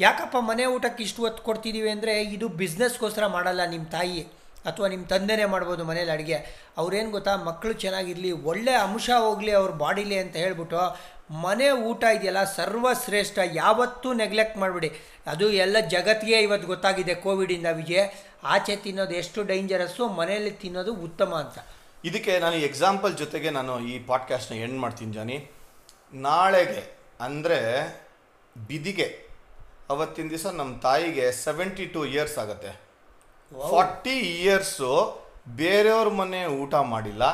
ಯಾಕಪ್ಪ ಮನೆ ಊಟಕ್ಕೆ ಇಷ್ಟು ಹೊತ್ತು ಕೊಡ್ತಿದ್ದೀವಿ ಅಂದರೆ ಇದು ಬಿಸ್ನೆಸ್ಗೋಸ್ಕರ ಮಾಡಲ್ಲ ನಿಮ್ಮ ತಾಯಿ ಅಥವಾ ನಿಮ್ಮ ತಂದೆನೇ ಮಾಡ್ಬೋದು ಮನೇಲಿ ಅಡುಗೆ. ಅವ್ರೇನು ಗೊತ್ತಾ ಮಕ್ಕಳು ಚೆನ್ನಾಗಿರಲಿ, ಒಳ್ಳೆ ಅಂಶ ಹೋಗಲಿ ಅವ್ರ ಬಾಡಿಲಿ ಅಂತ ಹೇಳ್ಬಿಟ್ಟು ಮನೆ ಊಟ ಇದೆಯಲ್ಲ ಸರ್ವಶ್ರೇಷ್ಠ, ಯಾವತ್ತೂ ನೆಗ್ಲೆಕ್ಟ್ ಮಾಡಿಬಿಡಿ. ಅದು ಎಲ್ಲ ಜಗತ್ತಿಗೆ ಇವತ್ತು ಗೊತ್ತಾಗಿದೆ ಕೋವಿಡಿಂದ ವಿಜಯ. ಆಚೆ ತಿನ್ನೋದು ಎಷ್ಟು ಡೇಂಜರಸ್ಸು ಮನೆಯಲ್ಲಿ ತಿನ್ನೋದು ಉತ್ತಮ ಅಂತ. ಇದಕ್ಕೆ ನಾನು ಎಕ್ಸಾಂಪಲ್ ಜೊತೆಗೆ ನಾನು ಈ ಪಾಡ್ಕಾಸ್ಟ್ನ ಎಂಡ್ ಮಾಡ್ತೀನಿ ಜಾನಿ. ನಾಳೆಗೆ ಅಂದರೆ ಬಿದಿಗೆ. ಅವತ್ತಿನ ದಿವಸ ನಮ್ಮ ತಾಯಿಗೆ ಸೆವೆಂಟಿ ಟೂ ಇಯರ್ಸ್ ಆಗುತ್ತೆ ಫಾರ್ಟಿ ಇಯರ್ಸು ಬೇರೆಯವ್ರ ಮನೆ ಊಟ ಮಾಡಿಲ್ಲ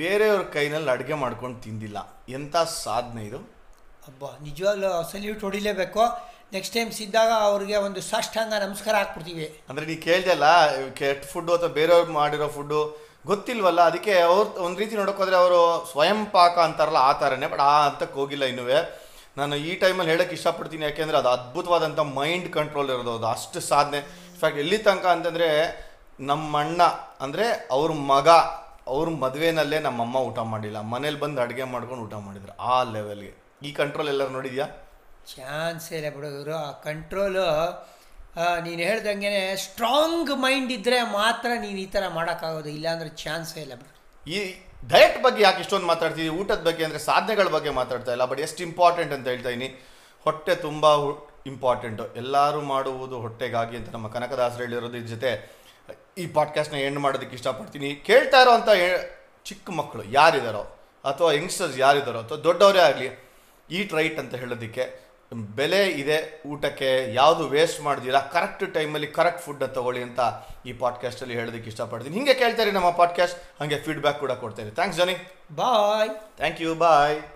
ಬೇರೆಯವ್ರ ಕೈನಲ್ಲಿ ಅಡುಗೆ ಮಾಡ್ಕೊಂಡು ತಿಂದಿಲ್ಲ. ಎಂಥ ಸಾಧನೆ ಇದು? ಅಬ್ಬಾ ನಿಜವಾಗ್ಲೂ ಸಲ್ಯೂಟ್ ಹೊಡಿಲೇಬೇಕು. ನೆಕ್ಸ್ಟ್ ಟೈಮ್ ಸಿದ್ದಾಗ ಅವ್ರಿಗೆ ಒಂದು ಸಾಷ್ಟಾಂಗ ನಮಸ್ಕಾರ ಹಾಕ್ಬಿಡ್ತೀವಿ. ಅಂದರೆ ನೀವು ಕೇಳ್ದಲ್ಲ ಕೆಟ್ಟ ಫುಡ್ಡು ಅಥವಾ ಬೇರೆಯವ್ರು ಮಾಡಿರೋ ಫುಡ್ಡು ಗೊತ್ತಿಲ್ವಲ್ಲ ಅದಕ್ಕೆ ಅವ್ರು ಒಂದು ರೀತಿ ನೋಡೋಕ್ಕೋದ್ರೆ ಅವರು ಸ್ವಯಂ ಪಾಕ ಅಂತಾರಲ್ಲ ಆ ಥರನೇ ಬಟ್ ಆ ಹಂತಕ್ಕೆ ಹೋಗಿಲ್ಲ ಇನ್ನುವೇ. ನಾನು ಈ ಟೈಮಲ್ಲಿ ಹೇಳಕ್ಕೆ ಇಷ್ಟಪಡ್ತೀನಿ ಯಾಕೆಂದ್ರೆ ಅದು ಅದ್ಭುತವಾದಂಥ ಮೈಂಡ್ ಕಂಟ್ರೋಲ್ ಇರೋದು ಅದು ಅಷ್ಟು ಸಾಧನೆ. ಇನ್ಫ್ಯಾಕ್ಟ್ ಎಲ್ಲಿ ತನಕ ಅಂತಂದರೆ ನಮ್ಮ ಅಣ್ಣ ಅಂದರೆ ಅವ್ರ ಮಗ ಅವ್ರ ಮದುವೆನಲ್ಲೇ ನಮ್ಮಮ್ಮ ಊಟ ಮಾಡಿಲ್ಲ. ಮನೇಲಿ ಬಂದು ಅಡುಗೆ ಮಾಡ್ಕೊಂಡು ಊಟ ಮಾಡಿದ್ರು ಆ ಲೆವೆಲ್ಗೆ ಈ ಕಂಟ್ರೋಲ್ ಎಲ್ಲರೂ ನೋಡಿದ್ಯಾ? ಚಾನ್ಸ್ ಇಲ್ಲ ಬಿಡೋದು ಆ ಕಂಟ್ರೋಲು ನೀನು ಹೇಳ್ದಂಗೆ ಸ್ಟ್ರಾಂಗ್ ಮೈಂಡ್ ಇದ್ದರೆ ಮಾತ್ರ ನೀನು ಈ ಥರ ಮಾಡೋಕ್ಕಾಗೋದು. ಇಲ್ಲಾಂದ್ರೆ ಚಾನ್ಸೇ ಇಲ್ಲ ಬಿಡು. ಈ ಡಯಟ್ ಬಗ್ಗೆ ಯಾಕೆ ಇಷ್ಟೊಂದು ಮಾತಾಡ್ತೀವಿ ಊಟದ ಬಗ್ಗೆ ಅಂದರೆ ಸಾಧನೆಗಳ ಬಗ್ಗೆ ಮಾತಾಡ್ತಾ ಇಲ್ಲ. ಬಟ್ ಎಷ್ಟು ಇಂಪಾರ್ಟೆಂಟ್ ಅಂತ ಹೇಳ್ತಾ ಇದ್ದೀನಿ ಹೊಟ್ಟೆ ತುಂಬ ಇಂಪಾರ್ಟೆಂಟು ಎಲ್ಲರೂ ಮಾಡುವುದು ಹೊಟ್ಟೆಗಾಗಿ ಅಂತ ನಮ್ಮ ಕನಕದಾಸರು ಹೇಳಿರೋದು ಇದ್ರ ಜೊತೆ ಈ ಪಾಡ್ಕಾಸ್ಟ್ನ ಎಂಡ್ ಮಾಡೋದಕ್ಕೆ ಇಷ್ಟಪಡ್ತೀನಿ. ಕೇಳ್ತಾ ಇರೋವಂಥ ಚಿಕ್ಕ ಮಕ್ಕಳು ಯಾರಿದ್ದಾರೋ ಅಥವಾ ಯಂಗ್ಸ್ಟರ್ಸ್ ಯಾರಿದ್ದಾರೋ ಅಥವಾ ದೊಡ್ಡವರೇ ಆಗಲಿ ಈಟ್ ರೈಟ್ ಅಂತ ಹೇಳೋದಕ್ಕೆ ಬೆಲೆ ಇದೆ ಊಟಕ್ಕೆ ಯಾವುದು ವೇಸ್ಟ್ ಮಾಡ್ದಿರಾ ಕರೆಕ್ಟ್ ಟೈಮಲ್ಲಿ ಕರೆಕ್ಟ್ ಫುಡ್ ತಗೊಳ್ಳಿ ಅಂತ ಈ ಪಾಡ್ಕಾಸ್ಟಲ್ಲಿ ಹೇಳೋದಕ್ಕೆ ಇಷ್ಟಪಡ್ತೀನಿ. ಹಿಂಗೆ ಕೇಳ್ತಾರೆ ನಮ್ಮ ಪಾಡ್ಕಾಸ್ಟ್ ಹಾಗೆ ಫೀಡ್ಬ್ಯಾಕ್ ಕೂಡ ಕೊಡ್ತಾರೆ ಥ್ಯಾಂಕ್ಸ್ ಜನಿ ಬಾಯ್ ಥ್ಯಾಂಕ್ ಯು ಬಾಯ್